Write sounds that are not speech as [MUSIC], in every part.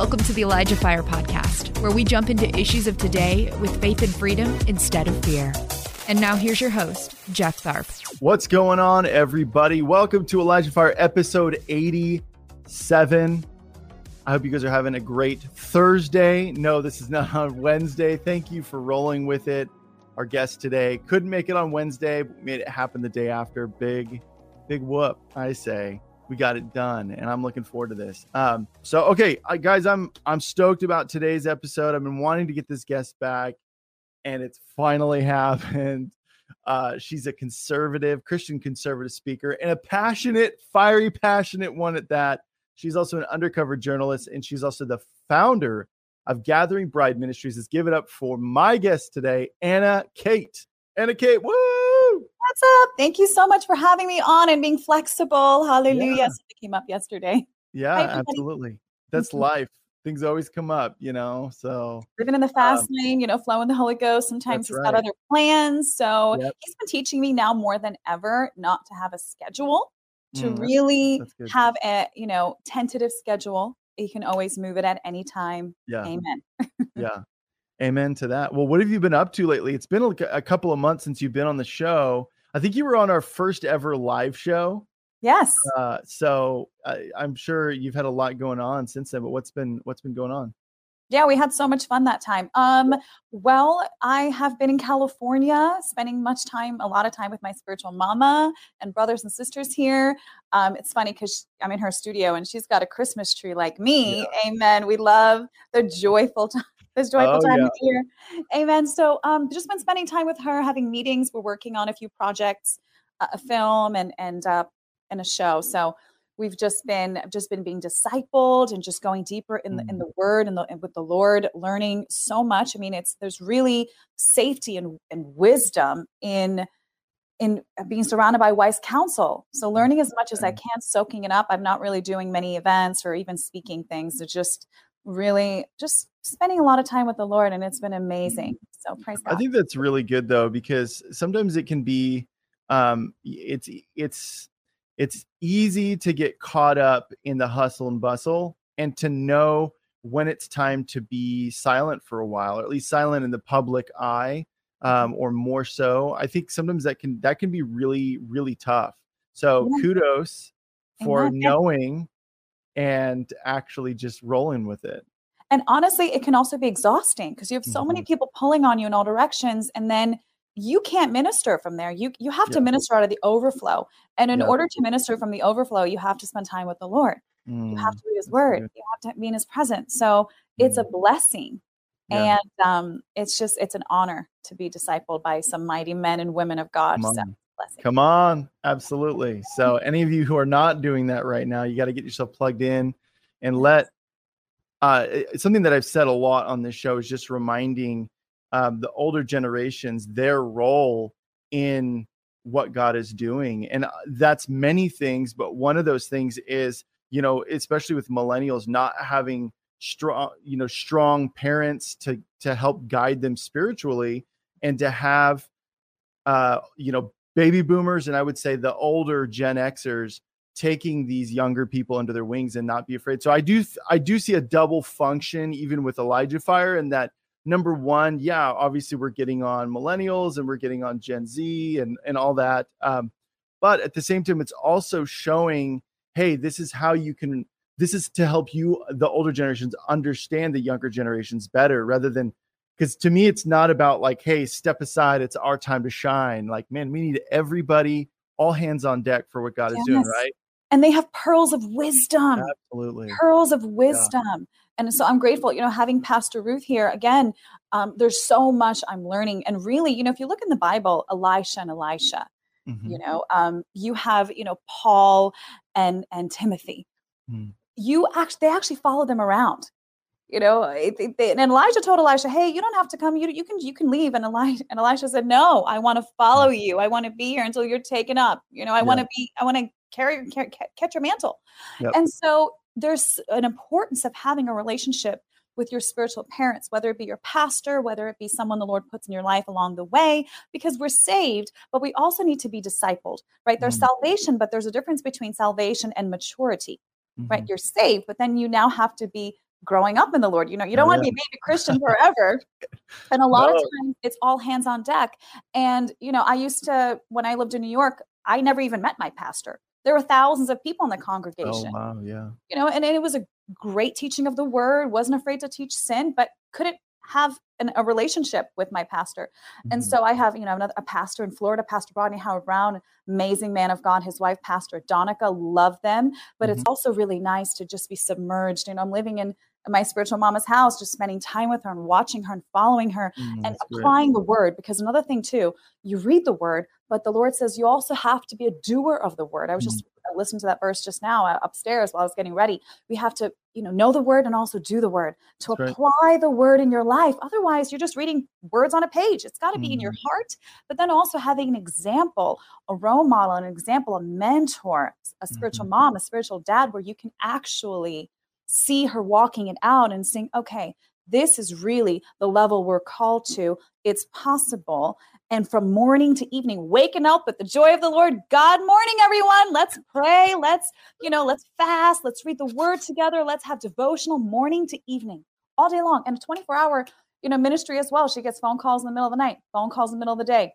Welcome to the Elijah Fire Podcast, where we jump into issues of today with faith and freedom instead of fear. And now here's your host, Jeff Tharp. What's going on, everybody? Welcome to Elijah Fire episode 87. I hope you guys are having a great Thursday. No, this is not on Wednesday. Thank you for rolling with it. Our guest today couldn't make it on Wednesday, but made it happen the day after. Big, big whoop, I say we got it done and i'm looking forward to this. Um so okay guys i'm i'm stoked about today's episode. I've been wanting to get this guest back and it's finally [LAUGHS] happened. Uh she's a conservative christian conservative speaker and a passionate fiery passionate one at that. She's also an undercover journalist and she's also the founder of gathering bride ministries let's give it up for my guest today anna Khait. Anna Khait woo What's up? Thank you so much for having me on and being flexible. Hallelujah. Yeah. Something came up yesterday. Yeah, Hi, absolutely. That's mm-hmm. life. Things always come up, you know. So living in the fast um, lane, you know, flowing the Holy Ghost. Sometimes he's right. got other plans. So yep. he's been teaching me now more than ever not to have a schedule, to mm, really have a, you know, tentative schedule. You can always move it at any time. Yeah. Amen. [LAUGHS] yeah. Amen to that. Well, what have you been up to lately? It's been a, couple of months since you've been on the show. I think you were on our first ever live show. Yes. Uh, so I, I'm sure you've had a lot going on since then. But what's been what's been going on? Yeah, we had so much fun that time. Um, well, I have been in California, spending much time, a lot of time with my spiritual mama and brothers and sisters here. Um, it's funny because I'm in her studio and she's got a Christmas tree like me. Yeah. Amen. We love the joyful [LAUGHS] time this joyful oh, time yeah. of year. Amen. So um just been spending time with her, having meetings. We're working on a few projects, uh, a film and and uh and a show. So we've just been just been being discipled and just going deeper in the in mm. the word and, the, and with the lord learning so much i mean it's there's really safety and, and wisdom in in being surrounded by wise counsel so learning as much as i can soaking it up i'm not really doing many events or even speaking things it's just really just spending a lot of time with the Lord, and it's been amazing. So praise God. I think that's really good though, because sometimes it can be, um, it's it's it's easy to get caught up in the hustle and bustle, and to know when it's time to be silent for a while, or at least silent in the public eye, um, or more so. I think sometimes that can that can be really really tough. So yeah. kudos for knowing and actually just rolling with it. And honestly, it can also be exhausting because you have so mm-hmm. many people pulling on you in all directions and then you can't minister from there. You you have yeah. to minister out of the overflow. And in yeah. order to minister from the overflow, you have to spend time with the Lord. Mm, you have mm, to read his word. You have to be in his presence. So mm. it's a mm. blessing. Yeah. And um, it's just it's an honor to be discipled by some mighty men and women of God. So Come on. Absolutely. So, any of you who are not doing that right now, you got to get yourself plugged in and let uh, something that I've said a lot on this show is just reminding um, the older generations their role in what God is doing. And uh, that's many things, but one of those things is, you know, especially with millennials not having strong, you know, strong parents to to help guide them spiritually and to have uh, you know, baby boomers and I would say the older Gen Xers taking these younger people under their wings and not be afraid. So I do I do see a double function even with Elijah Fire and that number one, yeah, obviously we're getting on millennials and we're getting on Gen Z and and all that. Um, but at the same time, it's also showing, hey, this is how you can. This is to help you, the older generations, understand the younger generations better, rather than because to me it's not about like hey step aside it's our time to shine like man we need everybody all hands on deck for what god yes. is doing right and they have pearls of wisdom absolutely. pearls of wisdom. Yeah. and so i'm grateful you know having pastor ruth here again um, there's so much i'm learning. And really you know if you look in the bible elijah and elisha mm-hmm. you know um, you have you know paul and and timothy. Mm. you actually they actually follow them around you know and elijah told elisha hey you don't have to come. You, you can you can leave. And elijah and elisha said no i want to follow you. I want to be here until you're taken up. You know i yeah. want to be i want to carry, carry catch your mantle yep. and so there's an importance of having a relationship with your spiritual parents, whether it be your pastor, whether it be someone the Lord puts in your life along the way, because we're saved, but we also need to be discipled, right? There's mm salvation, but there's a difference between salvation and maturity, mm-hmm. right? You're saved, but then you now have to be growing up in the Lord. You know, you don't Oh, want to be a baby Christian forever. and a [LAUGHS] lot No. of times it's all hands on deck. And, you know, I used to, when I lived in New York, I never even met my pastor. There were thousands of people in the congregation. Oh congregation, wow, yeah. you know, and, and it was a great teaching of the word, wasn't afraid to teach sin, but couldn't have an, a relationship with my pastor. And Mhm. so I have, you know, another a pastor in Florida, Pastor Rodney Howard Browne, amazing man of God, his wife, Pastor Adonica, love them. But it's also really nice to just be submerged. You know, I'm living in my spiritual mama's house, just spending time with her and watching her and following her Mm, and that's great. applying the word. Because another thing too, you read the word, but the Lord says you also have to be a doer of the word. I was Mm. just listening to that verse just now uh, upstairs while I was getting ready. We have to, you know, know the word and also do the word to That's right. apply the word in your life. Otherwise, you're just reading words on a page. It's got to be in your Mhm. heart, but then also having an example, a role model, an example, a mentor, a spiritual Mm-hmm. mom, a spiritual dad, where you can actually see her walking it out and saying, okay, this is really the level we're called to. It's possible. And from morning to evening, waking up with the joy of the Lord. God morning, everyone. Let's pray. Let's, you know, let's fast. Let's read the word together. Let's have devotional morning to evening all day long. And a 24 hour, you know, ministry as well. She gets phone calls in the middle of the night, phone calls in the middle of the day.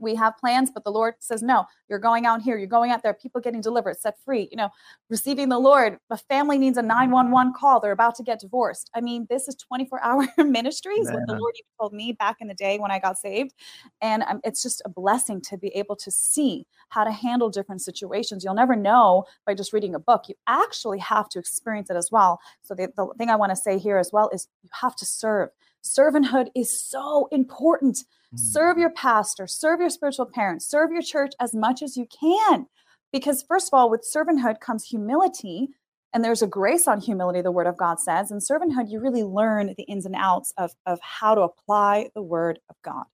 We have plans, but the Lord says, no, you're going out here. You're going out there. People getting delivered, set free, you know, receiving the Lord. A family needs a 911 call. They're about to get divorced. I mean, this is 24 [LAUGHS] hour ministry is what the Lord even told me back in the day when I got saved. And um, it's just a blessing to be able to see how to handle different situations. You'll never know by just reading a book. You actually have to experience it as well. So the, the thing I want to say here as well is you have to serve. Servanthood is so important. Mm. Serve your pastor, serve your spiritual parents, serve your church as much as you can. Because, first of all, with servanthood comes humility, and there's a grace on humility, the word of God says. In servanthood, you really learn the ins and outs of, of how to apply the word of God.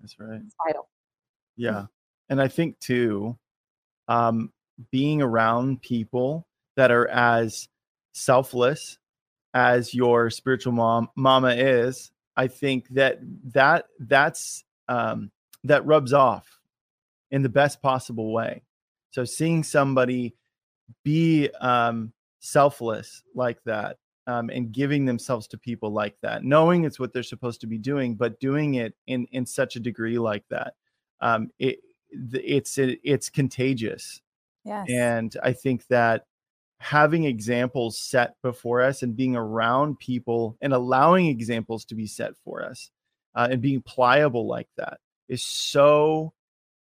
That's right. It's vital. Yeah. And I think too, um, being around people that are as selfless as your spiritual mom mama is, I think that that that's um, that rubs off in the best possible way. So seeing somebody be um, selfless like that um, and giving themselves to people like that, knowing it's what they're supposed to be doing, but doing it in in such a degree like that, um, it it's it's contagious. Yes. And I think that having examples set before us and being around people and allowing examples to be set for us uh, and being pliable like that is so,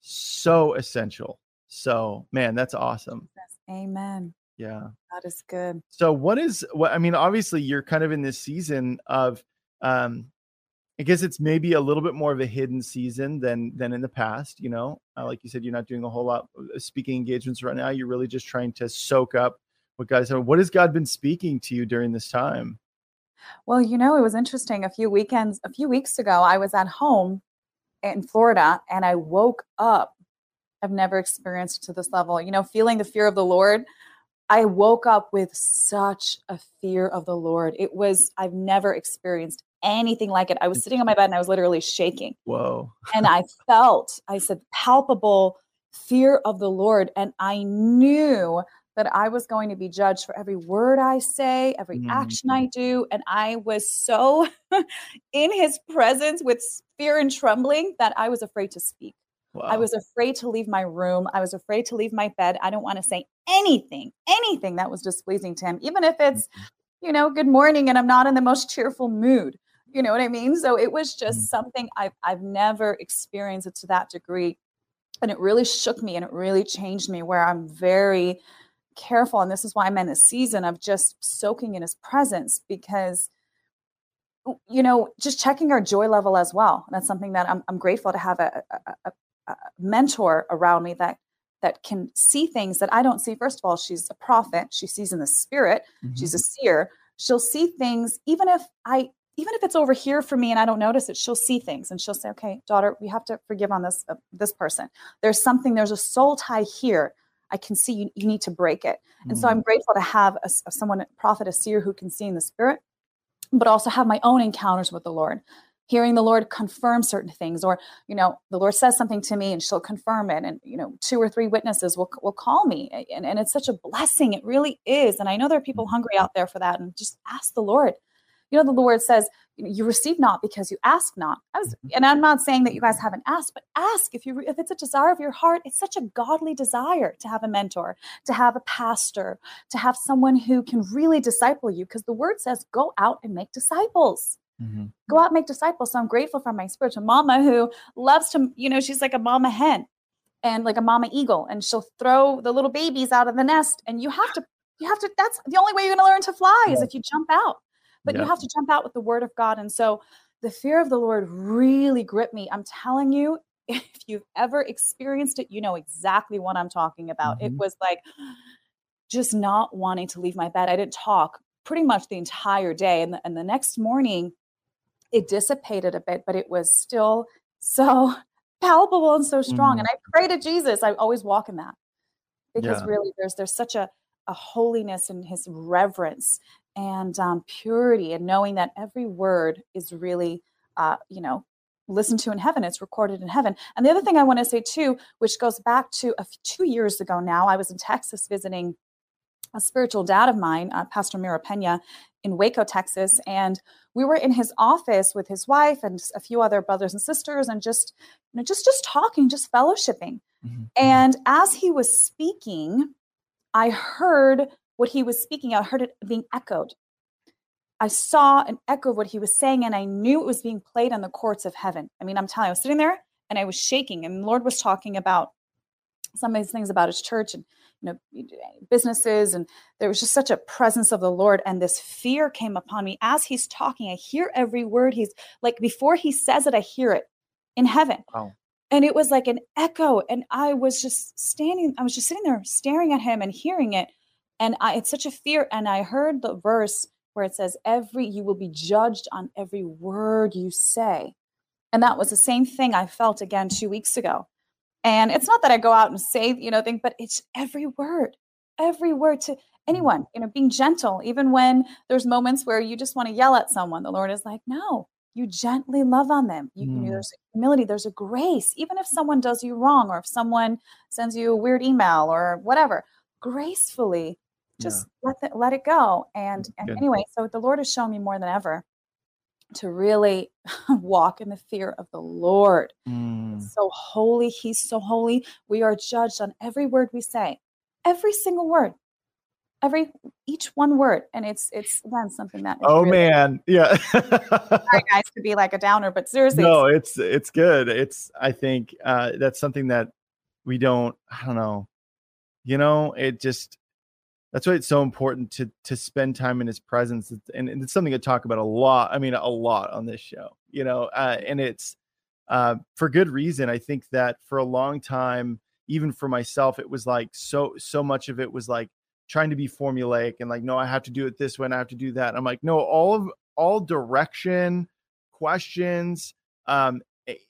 so essential. So, man, that's awesome. Amen. Yeah. That is good. So, what is what I mean? Obviously, you're kind of in this season of, um, I guess it's maybe a little bit more of a hidden season than than in the past. You know, uh, like you said, you're not doing a whole lot of speaking engagements right now. You're really just trying to soak up what God said. What has God been speaking to you during this time? Well, you know, it was interesting. A few weekends, a few weeks ago, I was at home in Florida and I woke up. I've never experienced to this level, you know, feeling the fear of the Lord. I woke up with such a fear of the Lord. It was, I've never experienced anything like it. I was sitting on my bed and I was literally shaking. Whoa. And I [LAUGHS] felt, I said, palpable fear of the Lord. And I knew that I was going to be judged for every word I say, every action I do. And I was so [LAUGHS] in his presence with fear and trembling that I was afraid to speak. Wow. I was afraid to leave my room. I was afraid to leave my bed. I don't want to say anything, anything that was displeasing to him, even if it's, you know, good morning and I'm not in the most cheerful mood. You know what I mean? So it was just Mm. something I've, I've never experienced it to that degree. And it really shook me and it really changed me where I'm very careful. And this is why I'm in this season of just soaking in his presence because you know, just checking our joy level as well. That's something that I'm, I'm grateful to have a, a, a, a mentor around me that that can see things that I don't see. First of all, she's a prophet. She sees in the spirit. Mhm. She's a seer. She'll see things even if I even if it's over here for me and I don't notice it. She'll see things and she'll say, "Okay, daughter, we have to forgive on this uh, this person. There's something. There's a soul tie here. I can see you. You need to break it." And so Mm. I'm grateful to have a, s- someone, a prophet, a seer who can see in the spirit, but also have my own encounters with the Lord. hearing the Lord confirm certain things, or you know, the Lord says something to me and she'll confirm it, and you know, two or three witnesses will will call me, and, and it's such a blessing. It really is, and I know there are people hungry out there for that, and just ask the Lord. You know, the Lord says, "You receive not because you ask not." Was, and I'm not saying that you guys haven't asked, but ask if you if it's a desire of your heart. It's such a godly desire to have a mentor, to have a pastor, to have someone who can really disciple you, because the Word says, "Go out and make disciples." Mm-hmm. Go out and make disciples. So I'm grateful for my spiritual mama who loves to, you know, she's like a mama hen and like a mama eagle, and she'll throw the little babies out of the nest. And you have to, you have to, that's the only way you're going to learn to fly is if you jump out. But yeah. you have to jump out with the word of God. And so the fear of the Lord really gripped me. I'm telling you, [LAUGHS] if you've ever experienced it, you know exactly what I'm talking about. Mm-hmm. It was like just not wanting to leave my bed. I didn't talk pretty much the entire day. And the, and the next morning, it dissipated a bit, but it was still so [LAUGHS] palpable and so strong. Mm. And I pray to Jesus. I always walk in that because yeah. really there's there's such a, a holiness in his reverence and um, purity and knowing that every word is really uh, you know listened to in heaven it's recorded in heaven and the other thing i want to say too which goes back to a two years ago now i was in texas visiting a spiritual dad of mine, uh, Pastor Mira Pena, in Waco, Texas. And we were in his office with his wife and a few other brothers and sisters and just, you know, just, just talking, just fellowshipping. Mm-hmm. And as he was speaking, I heard what he was speaking. I heard it being echoed. I saw an echo of what he was saying, and I knew it was being played on the courts of heaven. I mean, I'm telling you, I was sitting there and I was shaking, and the Lord was talking about some of these things about his church and you know eh, businesses and there was just such a presence of the lord and this fear came upon me as he's talking i hear every word he's like before he says it i hear it in heaven wow. and it was like an echo and i was just standing i was just sitting there staring at him and hearing it and I, it's such a fear and i heard the verse where it says every you will be judged on every word you say and that was the same thing i felt again two weeks ago and it's not that I go out and say, you know, thing, but it's every word, every word to anyone, you know, being gentle, even when there's moments where you just want to yell at someone. The Lord is like, no, you gently love on them. You, mm. you know, there's a humility, there's a grace, even if someone does you wrong or if someone sends you a weird email or whatever, gracefully just yeah. let, the, let it go. And, and anyway, so the Lord has shown me more than ever to really [LAUGHS] walk in the fear of the Lord. Mm. So holy, He's so holy. We are judged on every word we say, every single word, every each one word, and it's it's again something that. Oh really, man, yeah. sorry, [LAUGHS] guys, to be like a downer, but seriously, no, it's it's good. It's I think uh, that's something that we don't. I don't know. You know, it just that's why it's so important to to spend time in his presence. And, and, it's something i talk about a lot i mean a lot on this show you know uh, and it's uh, for good reason. I think that for a long time even for myself it was like so so much of it was like trying to be formulaic and like no i have to do it this way and i have to do that. I'm like no all of all direction questions um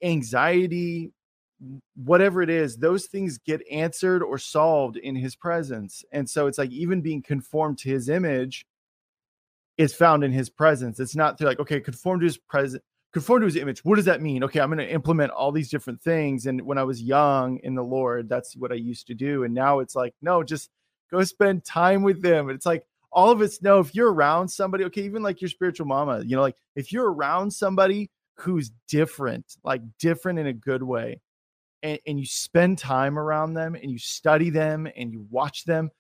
anxiety whatever it is, those things get answered or solved in his presence. And so it's like even being conformed to his image is found in his presence. It's not through like, okay, conform to his presence, conform to his image. What does that mean? Okay, I'm going to implement all these different things. And when I was young in the Lord, that's what I used to do. And now it's like, no, just go spend time with them. It's like all of it's no, if you're around somebody, okay, even like your spiritual mama, you know, like if you're around somebody who's different, like different in a good way, and, and you spend time around them and you study them and you watch them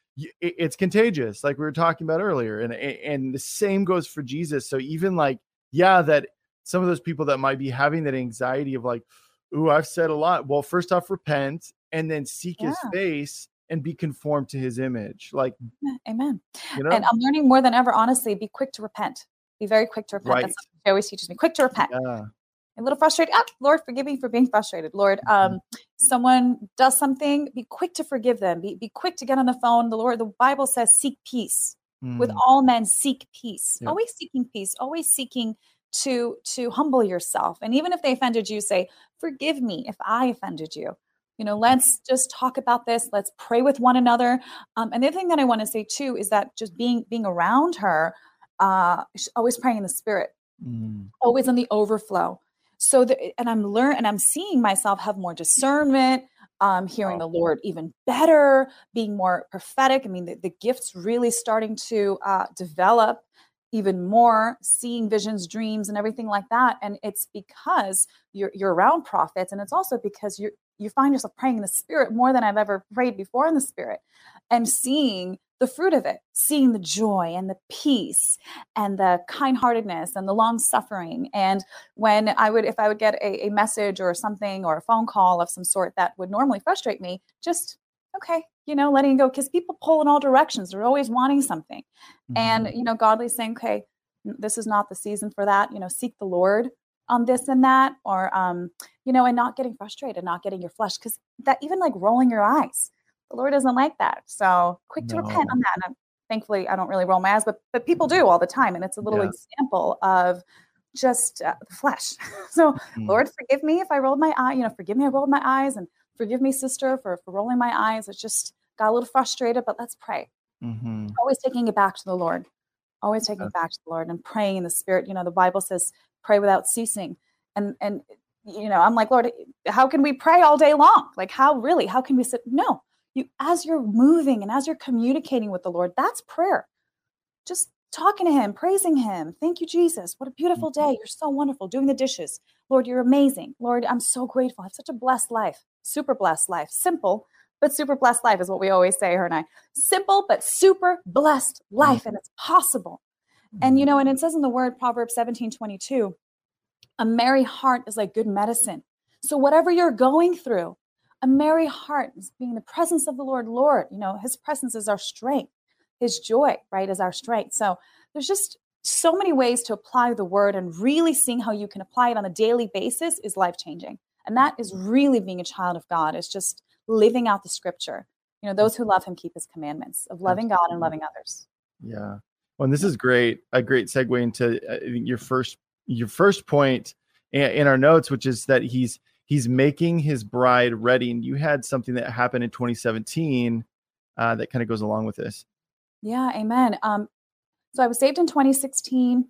it's contagious like we were talking about earlier and and the same goes for jesus. So even like yeah that some of those people that might be having that anxiety of like ooh i've said a lot. Well first off repent and then seek yeah. his face and be conformed to his image like amen. you know? and i'm learning more than ever honestly be quick to repent. Be very quick to repent. Right. that's what he always teaches me quick to repent. Yeah a little frustrated. Ah, Lord, forgive me for being frustrated. Lord, um, someone does something, be quick to forgive them. Be, be quick to get on the phone. The Lord, the Bible says, seek peace. Mm. With all men, seek peace. Yep. Always seeking peace. Always seeking to to humble yourself. And even if they offended you, say, forgive me if I offended you. You know, let's just talk about this. Let's pray with one another. Um, and the other thing that I want to say too is that just being being around her, uh, always praying in the spirit, mm. always in the overflow so the, and i'm learning and i'm seeing myself have more discernment um, hearing the Lord even better, being more prophetic. I mean, the, the gifts really starting to uh, develop even more, seeing visions, dreams, and everything like that. And it's because you're you're around prophets, and it's also because you you find yourself praying in the spirit more than I've ever prayed before in the spirit, and seeing the fruit of it, seeing the joy and the peace and the kindheartedness and the long suffering. And when I would, if I would get a, a message or something or a phone call of some sort that would normally frustrate me, just okay, you know, letting go because people pull in all directions. They're always wanting something. Mm-hmm. And, you know, godly saying, okay, this is not the season for that. You know, seek the Lord on this and that, or, um, you know, and not getting frustrated, not getting your flesh. Because that even like rolling your eyes, the Lord doesn't like that. So quick to no. repent on that. And thankfully, I don't really roll my eyes, but but people do all the time, and it's a little yeah. example of just uh, the flesh. [LAUGHS] so mm-hmm. Lord, forgive me if I rolled my eye. You know, forgive me I rolled my eyes, and forgive me, sister, for for rolling my eyes. It's just got a little frustrated, but let's pray. Mm-hmm. Always taking it back to the Lord. Always taking it back to the Lord and praying in the Spirit. You know, the Bible says, "Pray without ceasing," and and you know, I'm like, Lord, how can we pray all day long? Like, how really? How can we sit? No, you as you're moving and as you're communicating with the Lord, that's prayer. Just talking to him, praising him. Thank you, Jesus. What a beautiful mm-hmm. day. You're so wonderful. Doing the dishes. Lord, you're amazing. Lord, I'm so grateful. I have such a blessed life. Super blessed life. Simple, but super blessed life is what we always say, her and I. Simple, but super blessed life. Mm-hmm. And it's possible. And you mm-hmm. know, and it says in the word Proverbs 17 22, a merry heart is like good medicine. So whatever you're going through, a merry heart is being the presence of the Lord. Lord, you know, his presence is our strength. His joy, right, is our strength. So there's just so many ways to apply the word and really seeing how you can apply it on a daily basis is life changing. And that is really being a child of God. It's just living out the scripture. You know, those who love him keep his commandments of loving God and loving others. Yeah. Well, and this is great. A great segue into your first your first point in our notes, which is that he's he's making his bride ready. And you had something that happened in 2017 uh, that kind of goes along with this. Yeah, amen. Um, so I was saved in 2016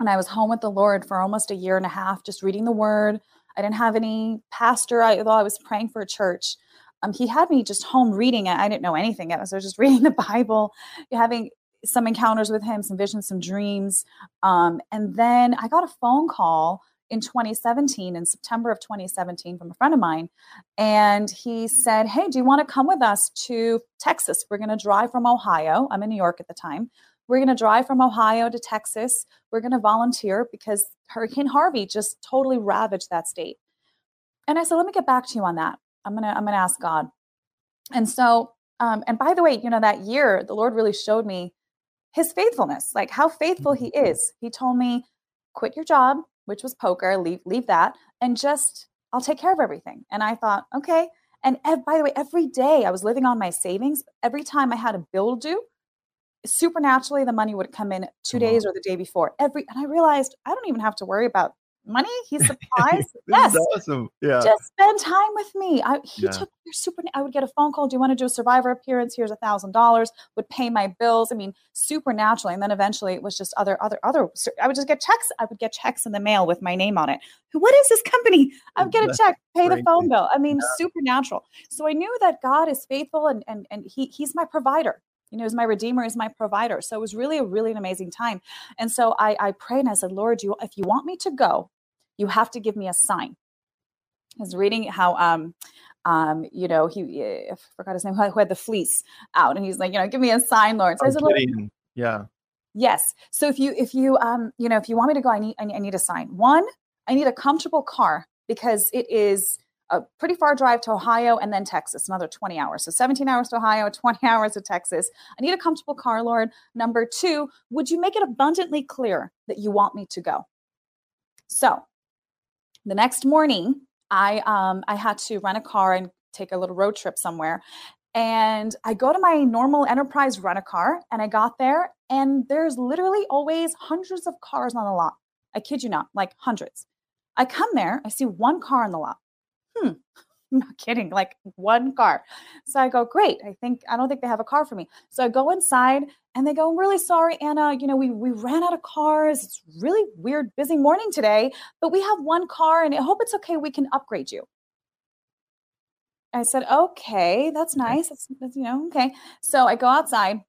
and I was home with the Lord for almost a year and a half, just reading the word. I didn't have any pastor, I, although I was praying for a church. Um, he had me just home reading it. I didn't know anything. Else. I was just [LAUGHS] reading the Bible, having some encounters with him, some visions, some dreams. Um, and then I got a phone call in 2017, in September of 2017, from a friend of mine. And he said, Hey, do you want to come with us to Texas? We're going to drive from Ohio. I'm in New York at the time. We're going to drive from Ohio to Texas. We're going to volunteer because Hurricane Harvey just totally ravaged that state. And I said, Let me get back to you on that. I'm going to, I'm going to ask God. And so, um, and by the way, you know, that year, the Lord really showed me his faithfulness, like how faithful he mm-hmm. is. He told me, quit your job, which was poker, leave leave that, and just I'll take care of everything. And I thought, okay. And ev- by the way, every day I was living on my savings. Every time I had a bill due, supernaturally the money would come in 2 uh-huh. days or the day before. Every and I realized I don't even have to worry about money. He [LAUGHS] supplies. yes. awesome. Yeah. Just spend time with me. I, he yeah. took your super. I would get a phone call. Do you want to do a survivor appearance? Here's a thousand dollars. Would pay my bills. I mean, supernaturally. And then eventually it was just other, other, other. I would just get checks. I would get checks in the mail with my name on it. What is this company? I would get a check, pay the phone bill. I mean, yeah. supernatural. So I knew that God is faithful and and and he he's my provider you know, is my redeemer, is my provider. So it was really a really an amazing time. And so I, I prayed and I said, Lord, you, if you want me to go, you have to give me a sign. I was reading how um um, you know, he I forgot his name, who had the fleece out, and he's like, you know, give me a sign, Lord. So I yeah. Yes. So if you if you um you know if you want me to go, I need I need a sign. One, I need a comfortable car because it is a pretty far drive to Ohio and then Texas, another 20 hours. So 17 hours to Ohio, [LAUGHS] 20 hours to Texas. I need a comfortable car, Lord. Number two, would you make it abundantly clear that you want me to go? So the next morning, I um, I had to rent a car and take a little road trip somewhere. And I go to my normal enterprise rent a car and I got there and there's literally always hundreds of cars on the lot. I kid you not, like hundreds. I come there, I see one car on the lot. Hmm, [LAUGHS] I'm not kidding, like one car. So I go, great. I think I don't think they have a car for me. So I go inside and they go, I'm really sorry, Anna. You know, we we ran out of cars. It's really weird, busy morning today, but we have one car and I hope it's okay. We can upgrade you. I said, okay, that's nice. That's, that's you know, okay. So I go outside.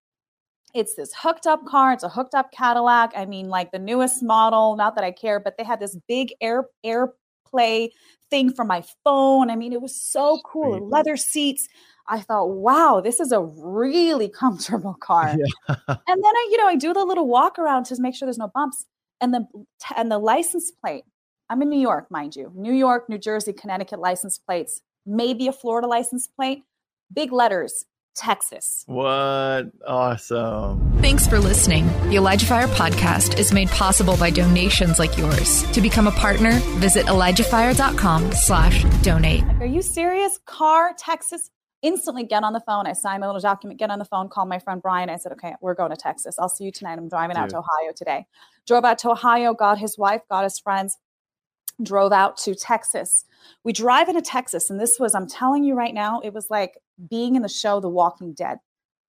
It's this hooked up car. It's a hooked up Cadillac. I mean, like the newest model. Not that I care, but they had this big air, air AirPlay thing for my phone. I mean, it was so cool. Sweet. Leather seats. I thought, wow, this is a really [LAUGHS] comfortable car. Yeah. [LAUGHS] And then I, you know, I do the little walk around to make sure there's no bumps. And the and the license plate. I'm in New York, mind you. New York, New Jersey, Connecticut license plates. Maybe a Florida license plate. Big letters, Texas. What awesome. Thanks for listening. The Elijah Fire podcast is made possible by donations like yours. To become a partner, visit ElijahFire.com slash donate. Are you serious? Car, Texas. Instantly get on the phone. I signed my little document, get on the phone, call my friend Brian. I said, okay, we're going to Texas. I'll see you tonight. I'm driving out to Ohio today. Drove out to Ohio, got his wife, got his friends, drove out to Texas. We drive into Texas, and this was, I'm telling you right now, it was like being in the show The Walking Dead.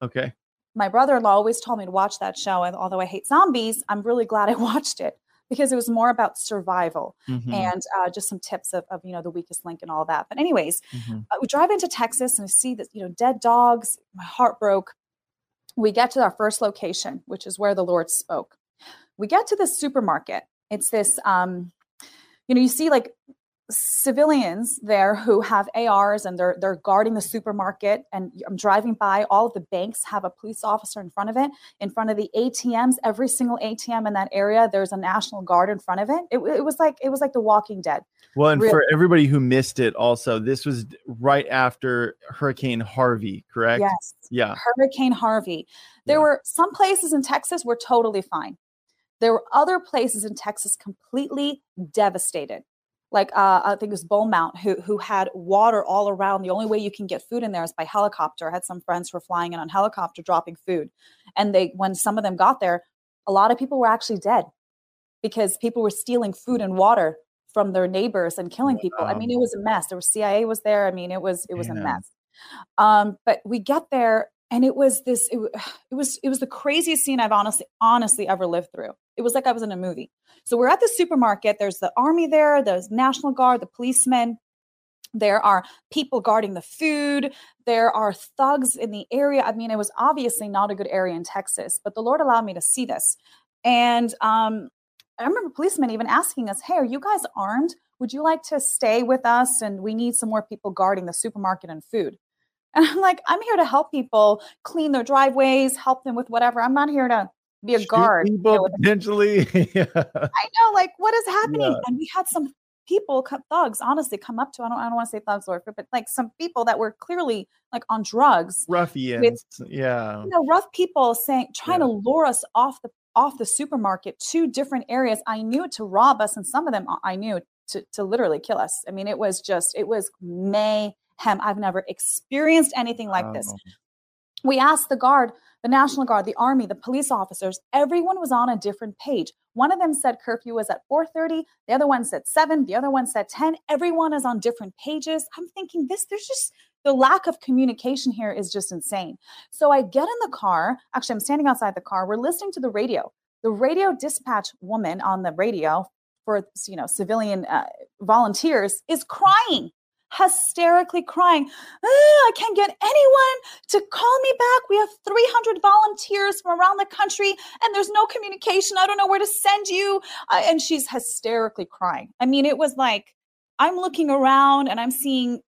Okay. My brother in law always told me to watch that show. And although I hate zombies, I'm really glad I [LAUGHS] watched it because it was more about survival Mhm, and uh, just some tips of, of, you know, the weakest link and all that. But, anyways, mhm. uh, we drive into Texas and I see that, you know, dead dogs. My heart broke. We get to our first location, which is where the Lord spoke. We get to this supermarket. It's this, um, you know, you see like civilians there who have ARs and they're they're guarding the supermarket. And I'm driving by. All of the banks have a police officer in front of it. In front of the ATMs, every single ATM in that area, there's a national guard in front of it. It, it was like it was like The Walking Dead. Well, and Really- for everybody who missed it, also, this was right after Hurricane Harvey, correct? Yes. Yeah. Hurricane Harvey. There Yeah. were some places in Texas were totally fine. There were other places in Texas completely devastated. Like uh, I think it was Beaumont, who who had water all around. The only way you can get food in there is by helicopter. I had some friends who were flying in on helicopter dropping food, and they when some of them got there, a lot of people were actually dead because people were stealing food and water from their neighbors and killing people. I mean, it was a mess. There was CIA was there. I mean, it was it was a mess. Um, but we get there and it was this it, [SIGHS] it was it was the craziest scene I've honestly honestly ever lived through. It was like I was in a movie. So we're at the supermarket. There's the army there, there's National Guard, the policemen. There are people guarding the food. There are thugs in the area. I mean, it was obviously not a good area in Texas, but the Lord allowed me to see this. And um, I remember policemen even asking us, Hey, are you guys armed? Would you like to stay with us? And we need some more people guarding the supermarket and food. And I'm like, I'm here to help people clean their driveways, help them with whatever. I'm not here to be a Shoot guard. you know, People [LAUGHS] potentially. [LAUGHS] yeah. I know, like, what is happening? Yeah. And we had some people, thugs, honestly, come up to. I don't, I don't want to say thugs, Lord, but like some people that were clearly like on drugs. Ruffians. yeah. You know, rough people saying, trying Yeah. to lure us off the off the supermarket to different areas. I knew to rob us, and some of them I- I knew to to literally kill us. I mean, it was just, it was mayhem. I've never experienced anything like this we asked the guard the national guard the army the police officers everyone was on a different page. One of them said curfew was at 4.30 the other one said 7 the other one said 10 everyone is on different pages. I'm thinking this there's just the lack of communication here is just insane. So i get in the car actually i'm standing outside the car we're listening to the radio. The radio dispatch woman on the radio for you know civilian uh, volunteers is crying hysterically crying "Ah, i can't get anyone to call me back. We have 300 volunteers from around the country and there's no communication. I don't know where to send you. And she's hysterically crying. I mean, it was like I'm looking around and I'm seeing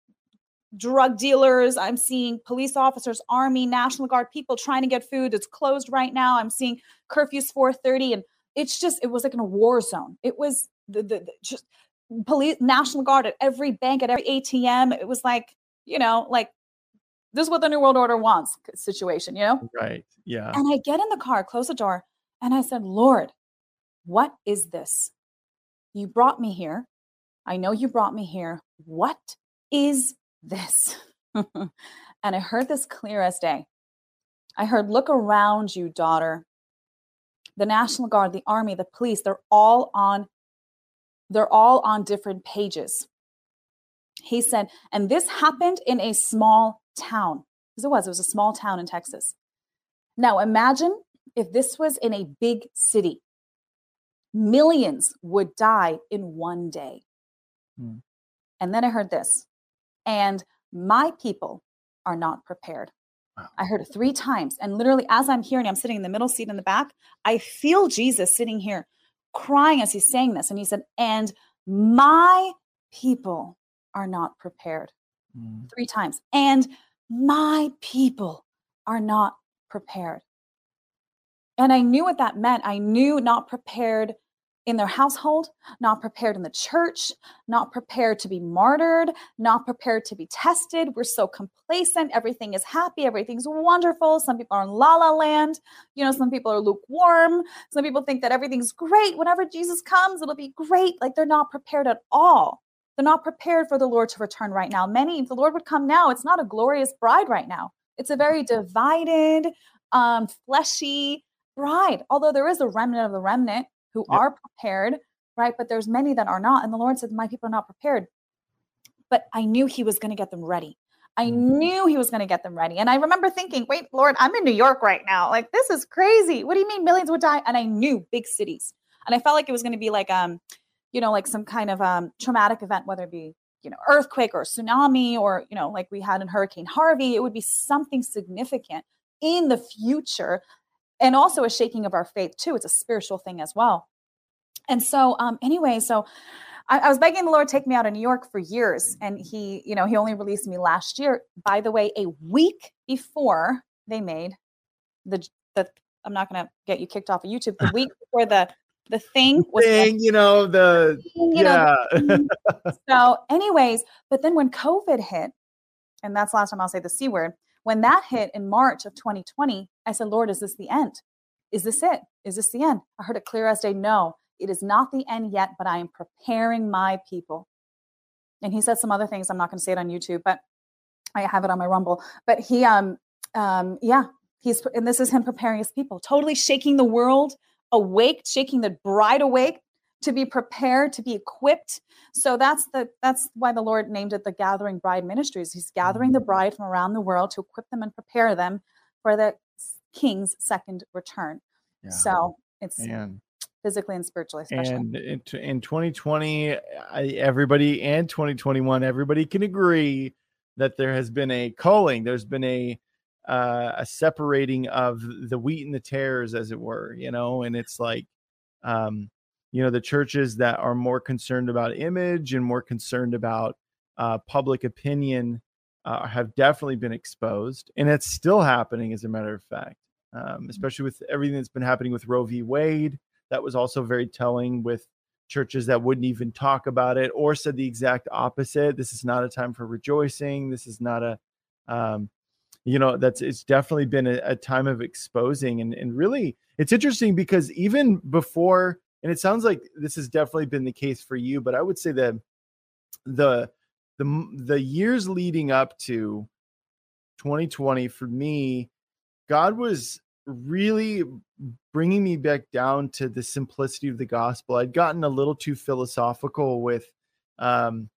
drug dealers, I'm seeing police officers, army, national guard people trying to get food. It's closed right now. I'm seeing curfews 4:30 and it's just it was like in a war zone. It was the, the, the just police national guard at every bank at every ATM. It was like, you know, like this is what the New World Order wants situation, you know? Right. Yeah. And I get in the car, close the door, and I said, Lord, what is this? You brought me here. I know you brought me here. What is this? [LAUGHS] and I heard this clear as day. I heard, Look around you, daughter. The National Guard, the Army, the police, they're all on. They're all on different pages. He said, and this happened in a small town. Because it was, it was a small town in Texas. Now imagine if this was in a big city, millions would die in one day. Hmm. And then I heard this, and my people are not prepared. Wow. I heard it three times. And literally, as I'm hearing, I'm sitting in the middle seat in the back. I feel Jesus sitting here crying as he's saying this. And he said, And my people are not prepared. Mm. Three times. And my people are not prepared. And I knew what that meant. I knew not prepared in their household, not prepared in the church, not prepared to be martyred, not prepared to be tested. We're so complacent. Everything is happy. Everything's wonderful. Some people are in la la land. You know, some people are lukewarm. Some people think that everything's great. Whenever Jesus comes, it'll be great. Like they're not prepared at all. They're not prepared for the Lord to return right now. Many, if the Lord would come now, it's not a glorious bride right now. It's a very divided, um, fleshy bride. Although there is a remnant of the remnant who yep. are prepared, right? But there's many that are not. And the Lord said, My people are not prepared. But I knew He was going to get them ready. I mm-hmm. knew He was going to get them ready. And I remember thinking, Wait, Lord, I'm in New York right now. Like, this is crazy. What do you mean millions would die? And I knew big cities. And I felt like it was going to be like, um, you know, like some kind of um, traumatic event, whether it be, you know, earthquake or tsunami or, you know, like we had in Hurricane Harvey, it would be something significant in the future and also a shaking of our faith too. It's a spiritual thing as well. And so, um, anyway, so I, I was begging the Lord take me out of New York for years, and He, you know, He only released me last year. By the way, a week before they made the the I'm not going to get you kicked off of YouTube. The week [LAUGHS] before the the thing was thing, you know the you yeah. Know, the so, anyways, but then when COVID hit, and that's the last time I'll say the c word. When that hit in March of 2020, I said, Lord, is this the end? Is this it? Is this the end? I heard it clear as day. No, it is not the end yet, but I am preparing my people. And he said some other things. I'm not going to say it on YouTube, but I have it on my Rumble. But he, um, um, yeah, he's, and this is him preparing his people, totally shaking the world awake, shaking the bride awake to be prepared, to be equipped. So that's the that's why the Lord named it the Gathering Bride Ministries. He's gathering the mm-hmm. bride from around the world to equip them and prepare them for the King's second return. Yeah. So it's and, physically and spiritually, especially. And in, in 2020, everybody and 2021, everybody can agree that there has been a culling. There's been a uh, a separating of the wheat and the tares, as it were. You know, and it's like um, you know the churches that are more concerned about image and more concerned about uh, public opinion uh, have definitely been exposed and it's still happening as a matter of fact um, mm-hmm. especially with everything that's been happening with roe v. Wade. That was also very telling with churches that wouldn't even talk about it or said the exact opposite. This is not a time for rejoicing. This is not a um, you know that's it's definitely been a, a time of exposing and, and really it's interesting because even before and it sounds like this has definitely been the case for you but i would say that the the the years leading up to 2020 for me god was really bringing me back down to the simplicity of the gospel i'd gotten a little too philosophical with um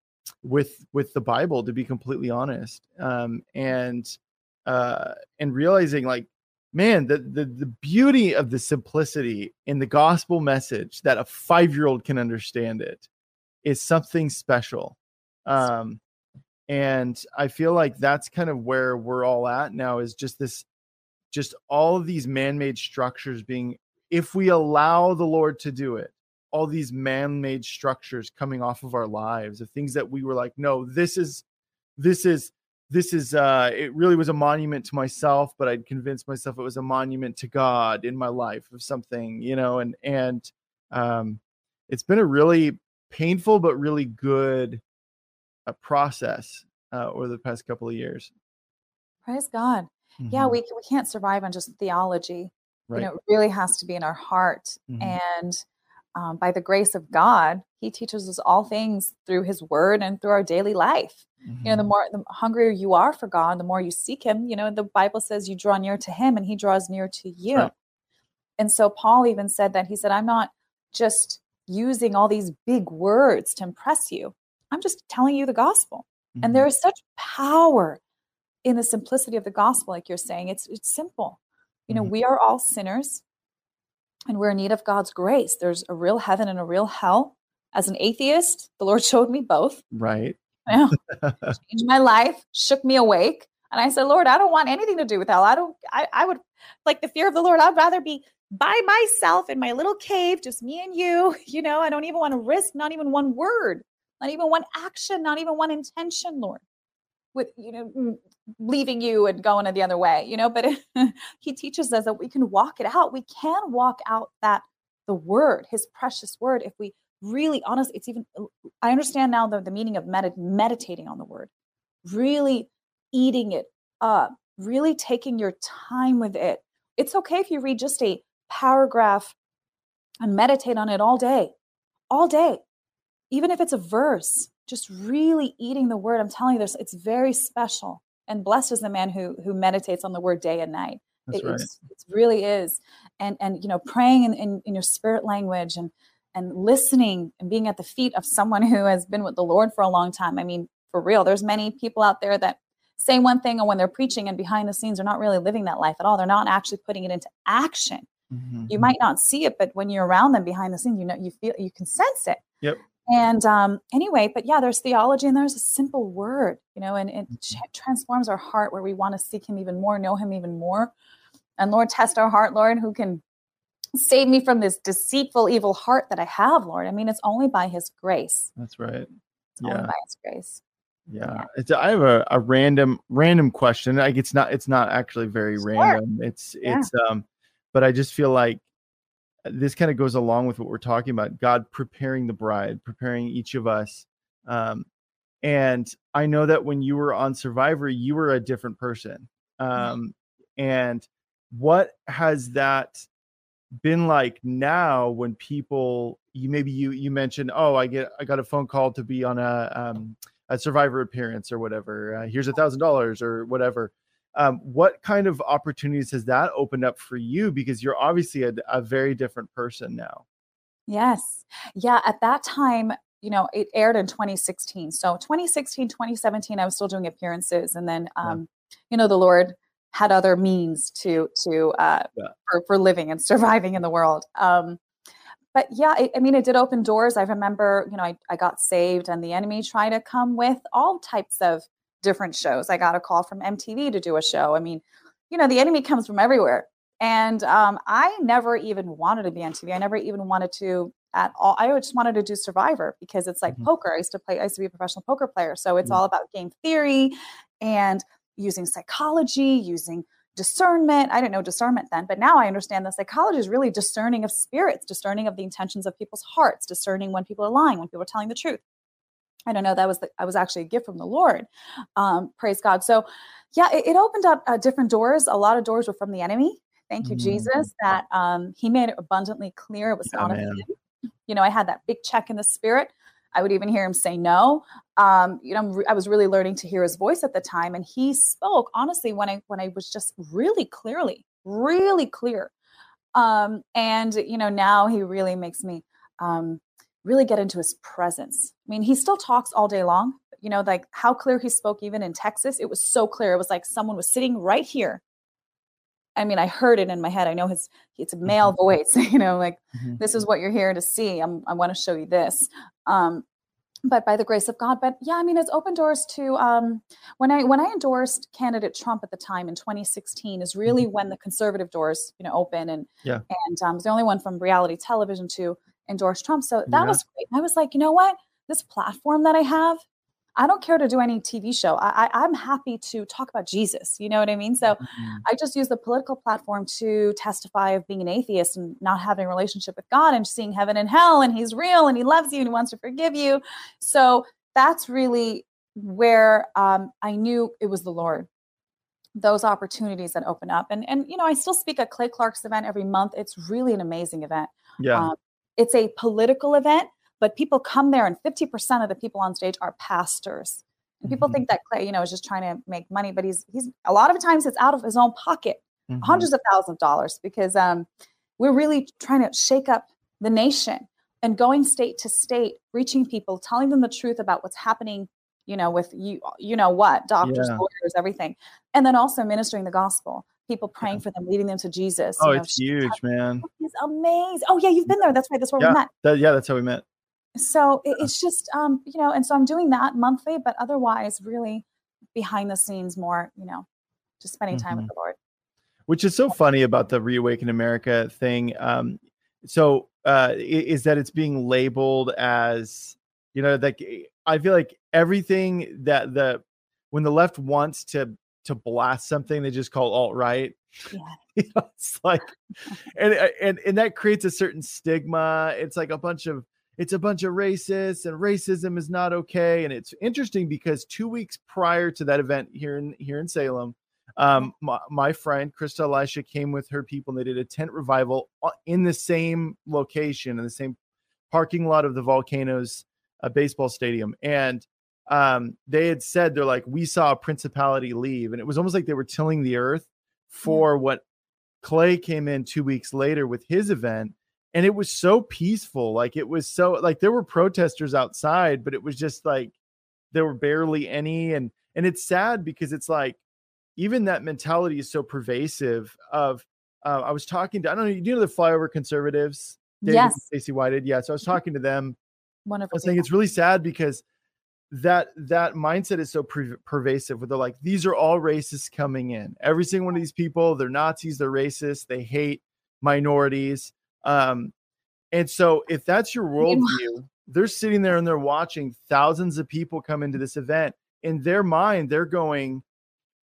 with with the bible to be completely honest um and uh and realizing like man, the, the the beauty of the simplicity in the gospel message that a five year old can understand it is something special. Um, and I feel like that's kind of where we're all at now is just this, just all of these man made structures being, if we allow the Lord to do it, all these man made structures coming off of our lives of things that we were like, no, this is, this is this is uh it really was a monument to myself but i'd convinced myself it was a monument to god in my life of something you know and and um it's been a really painful but really good uh, process uh, over the past couple of years praise god mm-hmm. yeah we, we can't survive on just theology right. you know it really has to be in our heart mm-hmm. and um, by the grace of God, He teaches us all things through His Word and through our daily life. Mm-hmm. You know, the mm-hmm. more the hungrier you are for God, the more you seek Him. You know, the Bible says you draw near to Him, and He draws near to you. Right. And so Paul even said that he said, "I'm not just using all these big words to impress you. I'm just telling you the gospel. And Mhm. there is such power in the simplicity of the gospel, like you're saying. It's it's simple. You know, Mhm. we are all sinners and we're in need of God's grace. There's a real heaven and a real hell. As an atheist, the Lord [LAUGHS] showed me both. right. Well, [LAUGHS] changed my life, shook me awake. And I said, Lord, I don't want anything to do with hell. I don't, I, I would like the fear of the Lord. I'd rather be by myself in my little cave, just me and you. [LAUGHS] You know, I don't even want to risk not even one word, not even one action, not even one intention, Lord, with, you know, leaving you and going the other way, you know. But [LAUGHS] he teaches us that we can walk it out. We can walk out that the word, his precious word, if we really honest, it's even, I understand now the, the meaning of medit- meditating on the word, really eating it up, really taking your time with it. It's okay if you read just a paragraph and meditate on it all day, all day, even if it's a verse, just really eating the word. I'm telling you, this it's very special. And blessed is the man who who meditates on the word day and night. It, right. it really is. And and you know, praying in, in, in your spirit language and and listening and being at the feet of someone who has been with the Lord for a long time. I mean, for real, there's many people out there that say one thing and when they're preaching and behind the scenes they're not really living that life at all. They're not actually putting it into action. Mhm. You might not see it, but when you're around them behind the scenes, you know you feel you can sense it. Yep. And um, anyway, but yeah, there's theology and there's a simple word, you know, and it ch- transforms our heart where we want to seek Him even more, know Him even more. And Lord, test our heart, Lord, who can save me from this deceitful, evil heart that I have, Lord. I mean, it's only by His grace. That's right. It's only Yeah. by His grace. Yeah. It's I have a, a random random question. Like it's not it's not actually very Sure. random. It's Yeah. it's um but I just feel like this kind of goes along with what we're talking about. God preparing the bride, preparing each of us. Um and I know that when you were on Survivor, you were a different person. Um and what has that been like now when people you maybe you you mentioned oh i get i got a phone call to be on a um a survivor appearance or whatever uh, here's a thousand dollars or whatever um what kind of opportunities has that opened up for you because you're obviously a, a very different person now Yes. Yeah. At that time, you know, it aired in 2016. So 2016, 2017, I was still doing appearances. And then, Yeah. um, you know, the Lord had other means to, to, uh, Yeah. for, for living and [LAUGHS] surviving in the world. Um, but yeah, it, I mean, it did open doors. I remember, you know, I, I got saved and the enemy tried to come with all types of different shows. I got a call from MTV to do a show. I mean, you know, the enemy comes from everywhere. And um, I never even wanted to be on TV. I never even wanted to at all. I just wanted to do Survivor because it's like Mhm. poker. I used to play, I used to be a professional poker player. So it's Mhm. all about game theory and using psychology, using discernment. I didn't know discernment then, but now I understand that psychology is really discerning of spirits, discerning of the intentions of people's hearts, discerning when people are lying, when people are telling the truth. I don't know. That was the, I was actually a gift from the Lord. Um, praise God. So, yeah, it, it opened up uh, different doors. A lot of doors were from the enemy. Thank you, Mm. Jesus, that um, He made it abundantly clear it was Yeah, not of. Him. You know, I had that big check in the spirit. I would even hear Him say no. Um, you know, I was really learning to hear His voice at the time, and He spoke honestly when I when I was just really clearly, really clear. Um, and you know, now He really makes me um, really get into His presence. I mean, He still talks all day long. but, You know, like how clear He spoke even in Texas. It was so clear. It was like someone was sitting right here I mean, I heard it in my head. I know his it's a male voice, [LAUGHS] you know, like Mhm. this is what you're here to see. I'm, I want to show you this. Um, but by the grace of God, but yeah, I mean, it's open doors to um, when I when I endorsed candidate Trump at the time in 2016 is really when the conservative doors, you know, open and Yeah. and um, I was the only one from reality television to endorse Trump. So that Yeah. was great. I was like, you know what, this platform that I have, I don't care to do any TV show. I, I I'm happy to talk about Jesus. You know what I mean? So Mhm. I just use the political platform to testify of being an atheist and not having a relationship with God and seeing heaven and hell, and He's real and He loves you and He wants to forgive you. So that's really where um, I knew it was the Lord. Those opportunities that open up, and and you know, I still speak at Clay Clark's event every month. It's really an amazing event. yeah Um, it's a political event, but people come there, and 50% of the people on stage are pastors. And people Mhm. think that Clay, you know, is just trying to make money, but he's he's a lot of times it's out of his own pocket, Mhm. hundreds of thousands of dollars, because um, we're really trying to shake up the nation and going state to state, reaching people, telling them the truth about what's happening you know, with you, you know what, doctors, Yeah. lawyers, everything. And then also ministering the gospel, people praying for them, leading them to Jesus. Oh, you know, it's huge, man. It's amazing. Oh yeah, you've been there. That's right. That's where Yeah. we met. That, yeah, that's how we met. So it, it's just, um, you know, and so I'm doing that monthly, but otherwise, really behind the scenes, more, you know, just spending time with Mhm. the Lord. which is so funny about the reawaken america thing um so uh is that it's being labeled as you know like i feel like everything that the when the left wants to to blast something they just call alt right Yeah. [LAUGHS] you know, it's like [LAUGHS] and uh, and and that creates a certain stigma. It's like a bunch of it's a bunch of racists and racism is not okay and it's interesting because two weeks prior to that event here in here in salem um my, my friend christa elisha came with her people and they did a tent revival in the same location in the same parking lot of the volcanoes uh, baseball stadium and um they had said they're like we saw a principality leave and it was almost like they were tilling the earth for what clay came in two weeks later with his event and it was so peaceful like it was so like there were protesters outside but it was just like there were barely any and and it's sad because it's like even that mentality is so pervasive of uh, i was talking to i don't know you know the flyover conservatives David Yes. Stacy Whited. Yeah. So I was talking to them. I Wonderful. was saying it's really sad because that that mindset is so per- pervasive where they're like, these are all racists coming in. Every single one of these people, they're Nazis, they're racist, they hate minorities. Um, and so if that's your worldview, they're sitting there and they're watching thousands of people come into this event. In their mind, they're going,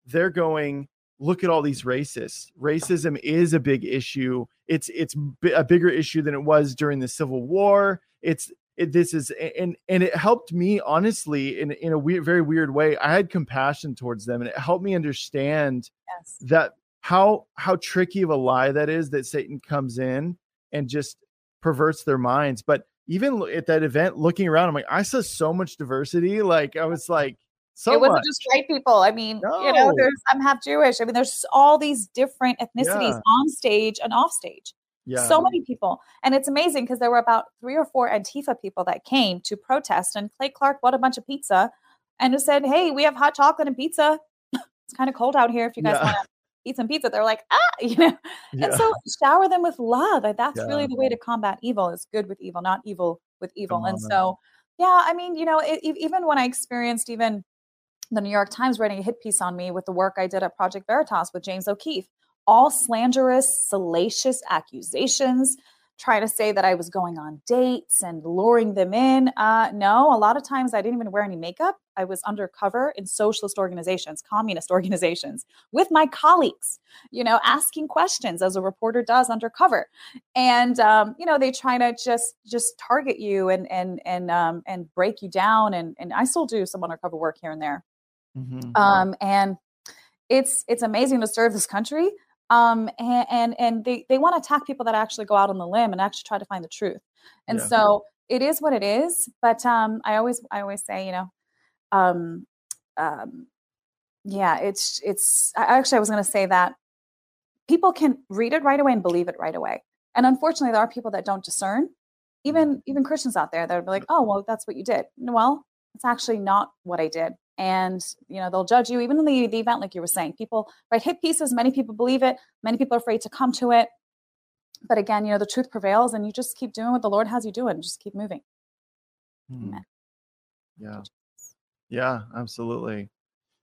they're going, look at all these racists. Racism is a big issue. It's it's bi- a bigger issue than it was during the Civil War. It's it, this is and and it helped me honestly in in a weird, very weird way. I had compassion towards them, and it helped me understand yes. that how how tricky of a lie that is that Satan comes in and just perverts their minds. But even at that event, looking around, I'm like, I saw so much diversity. Like I was like, so it wasn't much. just white people. I mean, you know, there's I'm half Jewish. I mean, there's all these different ethnicities Yeah. on stage and off stage. Yeah. So many people. And it's amazing because there were about three or four Antifa people that came to protest. And Clay Clark bought a bunch of pizza and just said, Hey, we have hot chocolate and pizza. [LAUGHS] it's kind of cold out here. If you guys Yeah. want to eat some pizza, they're like, ah, [LAUGHS] you know. yeah. And so shower them with love. That's really the way to combat evil is good with evil, not evil with evil. And so, yeah, I mean, you know, it, even when I experienced even the New York Times writing a hit piece on me with the work I did at Project Veritas with James O'Keefe, all slanderous, salacious accusations, try to say that I was going on dates and luring them in. Uh, no, a lot of times I didn't even wear any makeup. I was undercover in socialist organizations, communist [LAUGHS] organizations, with my colleagues, you know, asking questions as a reporter does undercover. And um, you know, they try to just just target you and and and um, and break you down. And and I still do some undercover work here and there. Mhm. Um, and it's it's amazing to serve this country. Um, and and, and they they want to attack people that actually go out on the limb and actually try to find the truth. And Yeah. so it is what it is. But um, I always I always say, you know, um, um, yeah, it's it's. I actually I was going to say that people can read it right away and believe it right away. And unfortunately, there are people that don't discern. Even even Christians out there that are like, oh well, that's what you did. Well, it's actually not what I did. And you know they'll judge you even in the, the event, like you were saying. People write hit pieces. Many people believe it. Many people are afraid to come to it. But again, you know the truth prevails, and you just keep doing what the Lord has you doing. Just keep moving. Hmm. Amen. Yeah. Yeah, absolutely.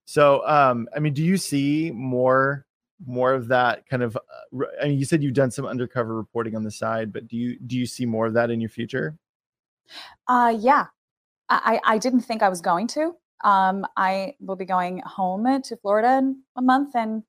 So, um, I mean, do you see more more of that kind of? Uh, I mean, you said you've done some undercover reporting on the side, but do you do you see more of that in your future? Uh, yeah, I I didn't think I was going to. Um, I will be going home to Florida in a month, and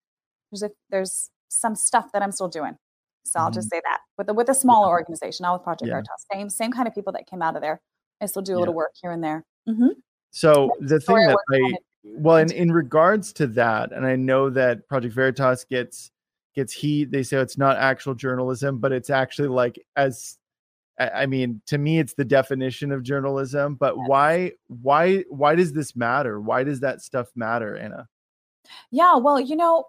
there's a, there's some stuff that I'm still doing. So I'll just say that with a, with a smaller organization, not with Project Yeah. Veritas. Same same kind of people that came out of there. I still do a Yeah. little work here and there. hmm So the thing that on I well, in, in regards to that, and I know that Project Veritas gets gets heat. They say it's not actual journalism, but it's actually like as I mean, to me, it's the definition of journalism. But why why why does this matter? Why does that stuff matter, Anna? Yeah, well, you know,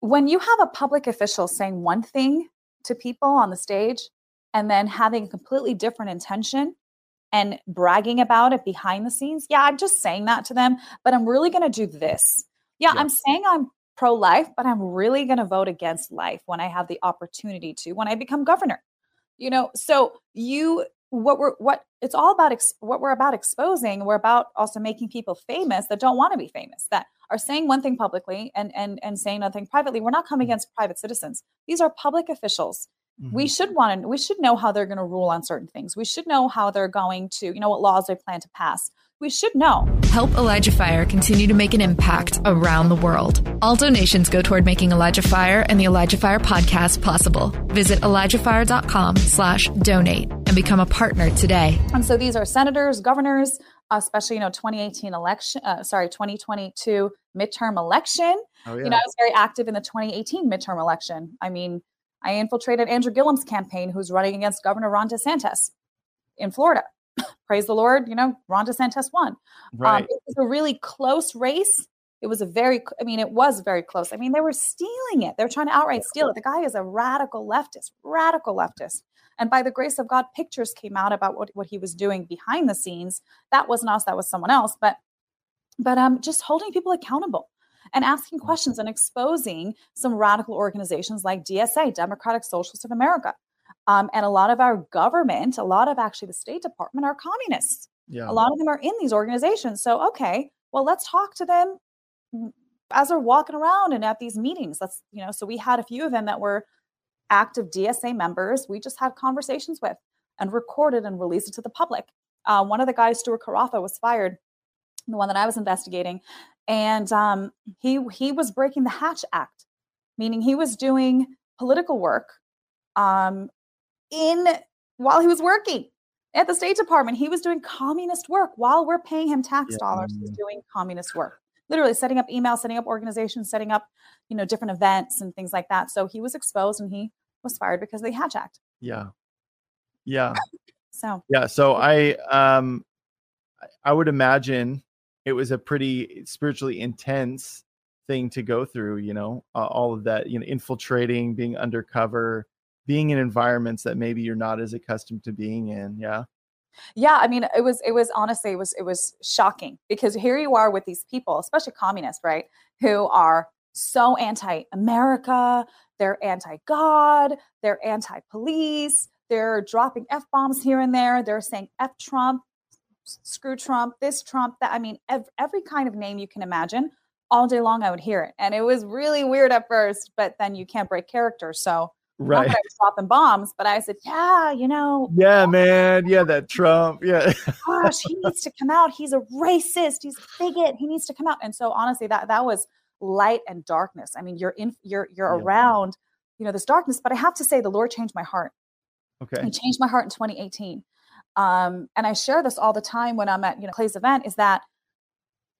when you have a public official saying one thing to people on the stage and then having a completely different intention and bragging about it behind the scenes, yeah, I'm just saying that to them, but I'm really going to do this. Yeah, Yeah. I'm saying I'm pro life, but I'm really going to vote against life when I have the opportunity to, when I become governor. You know, so you, what we're, what it's all about, ex- what we're about exposing, we're about also making people famous that don't want to be famous, that are saying one thing publicly and, and, and saying another thing privately. We're not coming against private citizens. These are public officials we Mhm. should want to we should know how they're going to rule on certain things we should know how they're going to you know what laws they plan to pass we should know Help Elijah Fire continue to make an impact around the world. All donations go toward making Elijah Fire and the Elijah Fire podcast possible. Visit ElijahFire.com slash donate and become a partner today. and so these are senators governors especially you know 2018 election uh, sorry 2022 midterm election Oh, yeah. you know i was very active in the 2018 midterm election i mean i infiltrated andrew gillum's campaign who's running against governor ron desantis in florida praise the lord you know ron desantis won right. Um, it was a really close race. It was a very, I mean, it was very close. I mean, they were stealing it. They were trying to outright steal it. The guy is a radical leftist, radical leftist. And by the grace of God, pictures came out about what, what he was doing behind the scenes. That wasn't us, that was someone else. But but um just holding people accountable and asking questions and exposing some radical organizations like DSA, Democratic Socialists of America. Um, and a lot of our government, a lot of actually the State Department are communists. Yeah. a lot of them are in these organizations. So okay well let's talk to them as they're walking around and at these meetings. Let's you know so we had a few of them that were active dsa members. We just had conversations with and recorded and released it to the public. Uh, one of the guys stuart karaffa was fired the one that i was investigating. And um, he he was breaking the hatch act meaning he was doing political work um, in while he was working at the State Department. He was doing communist work while we're paying him tax Yeah. dollars. He's doing communist work, literally setting up emails, setting up organizations, setting up you know different events and things like that. So he was exposed and he was fired because they the Hatch yeah. Yeah. So Yeah. So I um I- I would imagine it was a pretty spiritually intense thing to go through, you know, uh, all of that, you know, infiltrating, being undercover, being in environments that maybe you're not as accustomed to being in. Yeah. yeah, I mean, it was it was honestly it was it was shocking because here you are with these people, especially communists, right, who are so anti-America, they're anti-God, they're anti-police, they're dropping f bombs here and there, they're saying f Trump, screw Trump, this Trump, that I mean, ev- every kind of name you can imagine. All day long, I would hear it, and it was really weird at first. But then you can't break character, so Right. I was dropping bombs, but I said, yeah, you know, Yeah, man. Yeah, that Trump. Yeah. [LAUGHS] gosh, he needs to come out. He's a racist. He's a bigot. He needs to come out. And so honestly, that that was light and darkness. I mean, you're in you're you're Yeah. around, you know, this darkness. But I have to say, the Lord changed my heart. Okay. He changed my heart in 2018. Um, and I share this all the time when I'm at you know Clay's event. Is that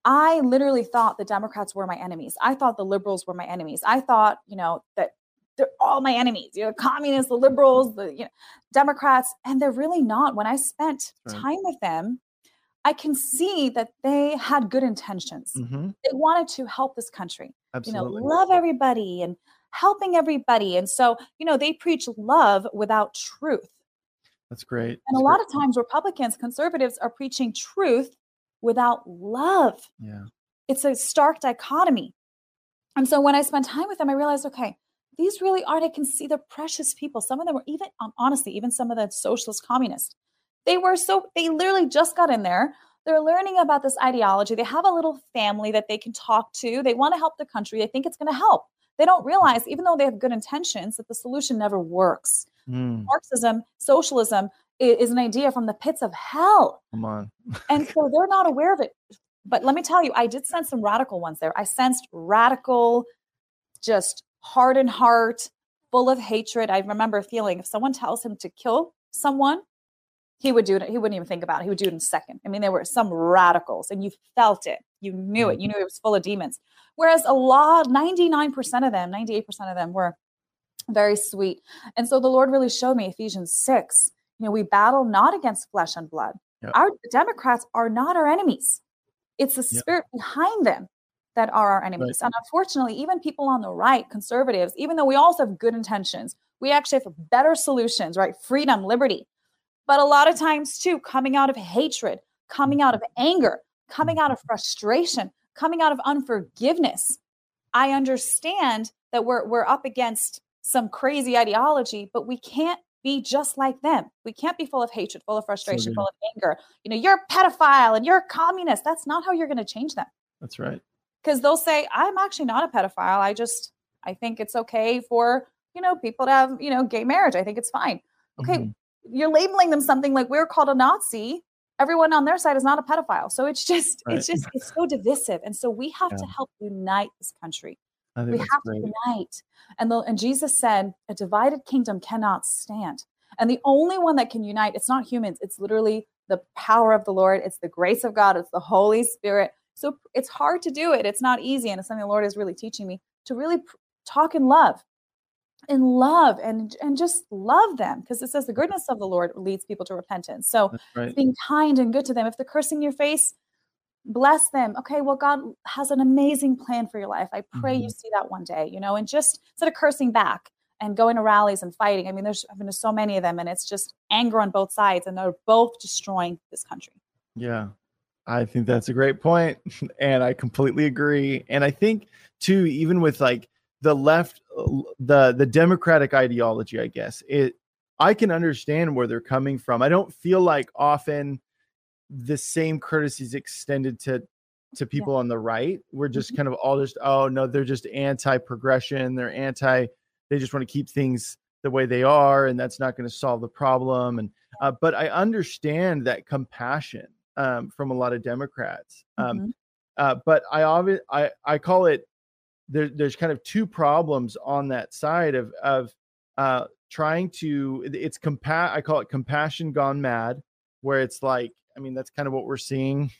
I literally thought the Democrats were my enemies. I thought the liberals were my enemies. I thought, you know, that they're all my enemies. You know, the communists, the liberals, the you know, Democrats, and they're really not. When I spent Right. time with them, I can see that they had good intentions. hmm They wanted to help this country Absolutely. you know love everybody and helping everybody and so you know they preach love without truth That's great. and a lot great. of times republicans conservatives are preaching truth without love Yeah. it's a stark dichotomy and so when i spent time with them i realized okay these really aren't i can see they're precious people. Some of them were even um, honestly even some of the socialist communists. They were so they literally just got in there. They're learning about this ideology. They have a little family that they can talk to. They want to help the country. They think it's going to help. They don't realize even though they have good intentions that the solution never works. Mm, marxism socialism is an idea from the pits of hell. Come on. and so [LAUGHS] they're not aware of it. But let me tell you, I did sense some radical ones there. I sensed radical, just hardened heart, full of hatred. I remember feeling if someone tells him to kill someone, he would do it. He wouldn't even think about it. He would do it in a second. I mean, there were some radicals, and you felt it. You knew it. You mm-hmm. knew it was full of demons. Whereas a lot, 99% of them, 98% of them were very sweet. And so the Lord really showed me Ephesians 6. You know, we battle not against flesh and blood. Yep. Our Democrats are not our enemies. It's the Yep. spirit behind them that are our enemies. And unfortunately, even people on the right, conservatives, even though we also have good intentions, we actually have better solutions, right? Freedom, liberty. But a lot of times, too, coming out of hatred, coming out of anger, coming out of frustration, coming out of unforgiveness. I understand that we're we're up against some crazy ideology, but we can't be just like them. We can't be full of hatred, full of frustration, good. full of anger. You know, you're a pedophile and you're a communist. That's not how you're going to change them. That's right. Because they'll say, I'm actually not a pedophile. I just, I think it's okay for, you know, people to have, you know, gay marriage. I think it's fine. Okay. Mhm. You're labeling them something like we're called a Nazi. Everyone on their side is not a pedophile. So it's just, Right. it's just, it's so divisive. And so we have to help unite this country we have great. to unite and the, and jesus said a divided kingdom cannot stand and the only one that can unite it's not humans it's literally the power of the lord it's the grace of god it's the holy spirit so it's hard to do it it's not easy and it's something the lord is really teaching me to really talk in love in love and and just love them because it says the goodness of the lord leads people to repentance so right. being kind and good to them. If they're cursing your face, bless them. Okay, well, God has an amazing plan for your life. I pray you mm-hmm. see that one day, you know, and just instead of cursing back and going to rallies and fighting. I mean, there's I've been to so many of them, and it's just anger on both sides, and they're both destroying this country. Yeah. I think that's a great point, [LAUGHS] and I completely agree. And I think too, even with like the left, the the democratic ideology, I guess it, I can understand where they're coming from. I don't feel like often the same courtesy is extended to to people on the right. We're just kind of all just, oh no, they're just anti-progression. They're anti. They just want to keep things the way they are, and that's not going to solve the problem. And uh, but I understand that compassion um, from a lot of Democrats. Um, Mhm. uh, but I obvi- I I call it there, there's kind of two problems on that side of of uh, trying to it's compa I call it compassion gone mad, where it's like I mean that's kind of what we're seeing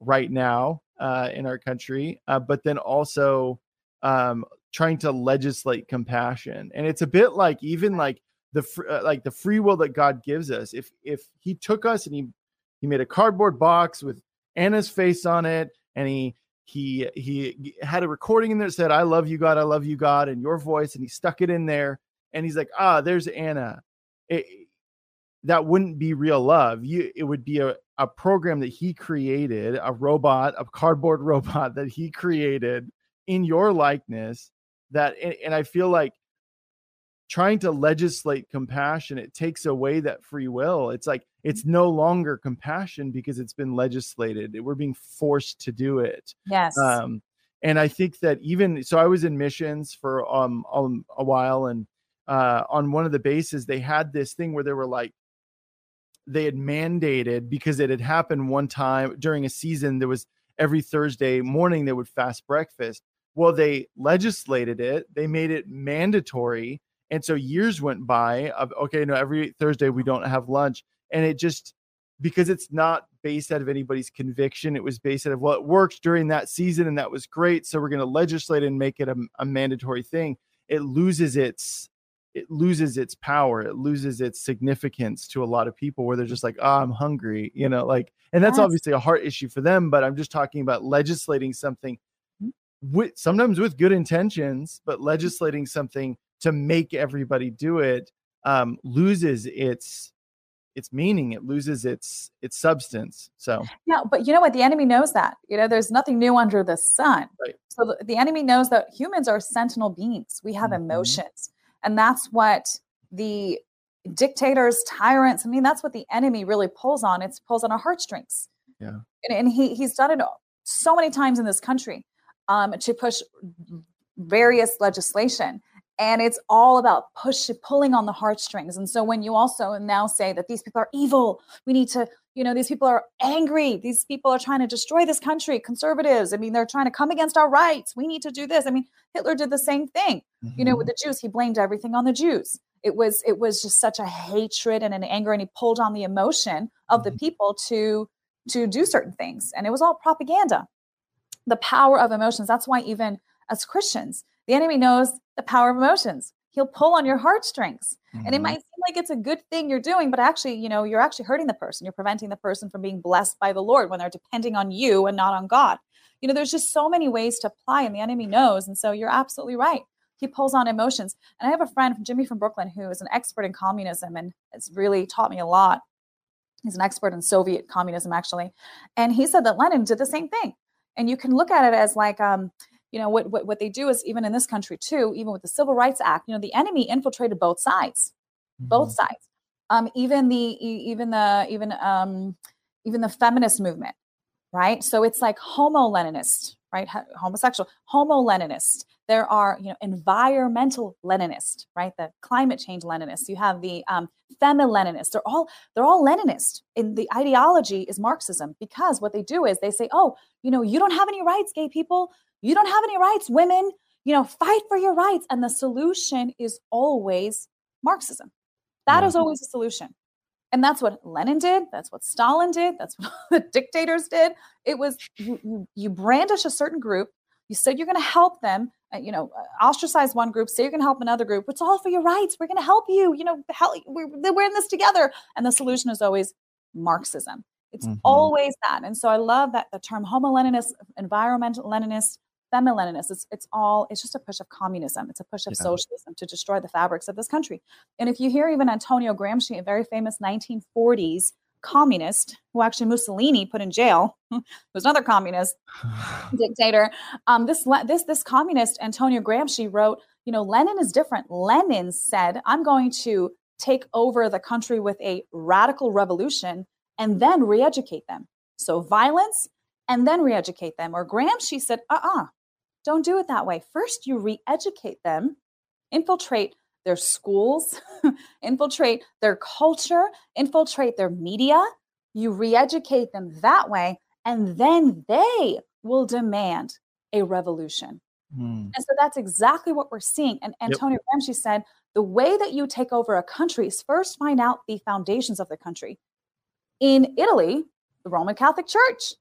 right now uh, in our country, uh, but then also um, trying to legislate compassion, and it's a bit like even like the fr- uh, like the free will that God gives us. If if He took us and He he made a cardboard box with Anna's face on it, and he he he had a recording in there that said, "I love you, God, I love you, God," and your voice, and he stuck it in there, and he's like, "Ah, there's Anna." It, that wouldn't be real love. You, it would be a, a program that he created, a robot, a cardboard [LAUGHS] robot that he created in your likeness. That, and, and I feel like trying to legislate compassion it takes away that free will. It's like it's no longer compassion because it's been legislated. We're being forced to do it. Yes. um and i think that even so i was in missions for um, um a while and uh on one of the bases they had this thing where they were like they had mandated because it had happened one time during a season there was every thursday morning they would fast breakfast. Well they legislated it. They made it mandatory and so years went by of okay, no, every Thursday we don't have lunch. And it just because it's not based out of anybody's conviction, it was based out of well, it worked during that season and that was great. So we're going to legislate and make it a, a mandatory thing. It loses its it loses its power. It loses its significance to a lot of people where they're just like, oh, I'm hungry, you know, like, and that's Yes. obviously a heart issue for them. But I'm just talking about legislating something mm. with sometimes with good intentions, but mm. legislating something to make everybody do it um, loses its its meaning. It loses its its substance. So Yeah, but you know what? The enemy knows that. You know, there's nothing new under the sun. Right. So the, the enemy knows that humans are sentinel beings. We have Mhm. emotions. And that's what the dictators, tyrants, I mean, that's what the enemy really pulls on. It's pulls on our heartstrings. Yeah. And, and he he's done it so many times in this country um, to push various legislation. And it's all about push pulling on the heartstrings. And so when you also now say that these people are evil, we need to you know these people are angry these people are trying to destroy this country conservatives i mean they're trying to come against our rights we need to do this. I mean hitler did the same thing you know with the jews. He blamed everything on the jews. It was it was just such a hatred and an anger and he pulled on the emotion of the Mhm. people to to do certain things. And it was all propaganda. The power of emotions that's why even as christians the enemy knows the power of emotions he'll pull on your heartstrings and it Mhm. might seem like it's a good thing you're doing but actually you know you're actually hurting the person you're preventing the person from being blessed by the lord when they're depending on you and not on god you know there's just so many ways to apply and the enemy knows and so you're absolutely right he pulls on emotions. And I have a friend, Jimmy from Brooklyn, who is an expert in communism and has really taught me a lot. He's an expert in Soviet communism, actually. And he said that Lenin did the same thing. And you can look at it as like, um, you know, what, what, what they do is even in this country too, even with the Civil Rights Act, you know, the enemy infiltrated both sides, mm-hmm. both sides. Um, even the even the even um, even the feminist movement, right? So it's like homo Leninist, right? Homosexual, homo Leninist. There are, you know, environmental Leninist, right? The climate change Leninist. You have the um, femi Leninist. They're all they're all Leninist. And the ideology is Marxism because what they do is they say, oh, you know, you don't have any rights, gay people. You don't have any rights, women. You know, fight for your rights. And the solution is always Marxism. That yeah. is always a solution. And that's what Lenin did. That's what Stalin did. That's [LAUGHS] what the dictators did. It was you, you, you brandish a certain group. You said you're going to help them, uh, you know, uh, ostracize one group, say you're going to help another group. It's all for your rights. We're going to help you. You know, help, we're, we're in this together. And the solution is always Marxism. It's mm-hmm. always that. And so I love that the term homo Leninist, environmental Leninist, femi-Leninist. It's it's all it's just a push of communism. It's a push of yeah. socialism to destroy the fabrics of this country. And if you hear even Antonio Gramsci, a very famous 1940s communist who actually Mussolini put in jail, [LAUGHS] was another communist [SIGHS] dictator. Um, this this this communist Antonio Gramsci wrote, you know, Lenin is different. Lenin said, "I'm going to take over the country with a radical revolution and then re-educate them." So violence and then re-educate them. Or Gramsci said, "Uh-uh, don't do it that way. First, you re educate them, infiltrate their schools, [LAUGHS] infiltrate their culture, infiltrate their media. You re educate them that way, and then they will demand a revolution. Mm. And so that's exactly what we're seeing. And Antonio yep. Gramsci said the way that you take over a country is first find out the foundations of the country. In Italy, the Roman Catholic Church,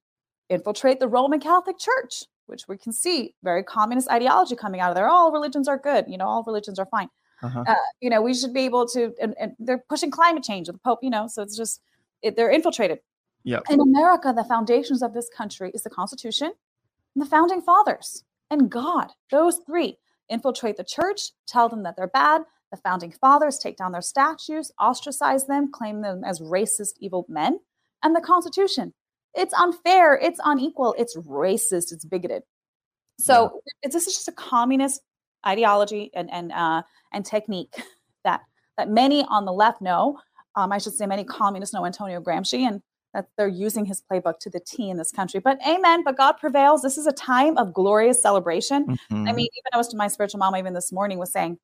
infiltrate the Roman Catholic Church which we can see very communist ideology coming out of there. All religions are good, you know, all religions are fine. Uh-huh. Uh, you know, we should be able to, and, and, they're pushing climate change with the Pope, you know, so it's just, it, they're infiltrated. Yeah. In America, the foundations of this country is the Constitution and the founding fathers and God. Those three infiltrate the church, tell them that they're bad. The founding fathers take down their statues, ostracize them, claim them as racist, evil men. And the Constitution it's unfair, it's unequal, it's racist, it's bigoted. So yeah. this is just a communist ideology and and uh, and technique that that many on the left know. Um, I should say many communists know Antonio Gramsci, and that they're using his playbook to the T in this country. But amen. But God prevails. This is a time of glorious celebration. Mm-hmm. I mean, even I was to my spiritual mom even this morning was saying,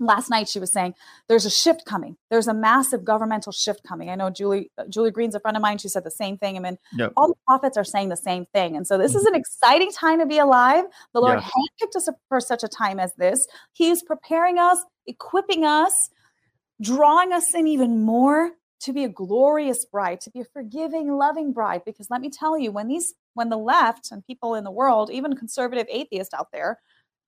last night she was saying there's a shift coming. There's a massive governmental shift coming. I know julie uh, julie green's a friend of mine. She said the same thing. I mean, yep. all the prophets are saying the same thing. And so this is mm-hmm. an exciting time to be alive. The lord yeah. handpicked us for such a time as this. He's preparing us equipping us drawing us in even more to be a glorious bride to be a forgiving loving bride. Because let me tell you when these when the left and people in the world even conservative atheists out there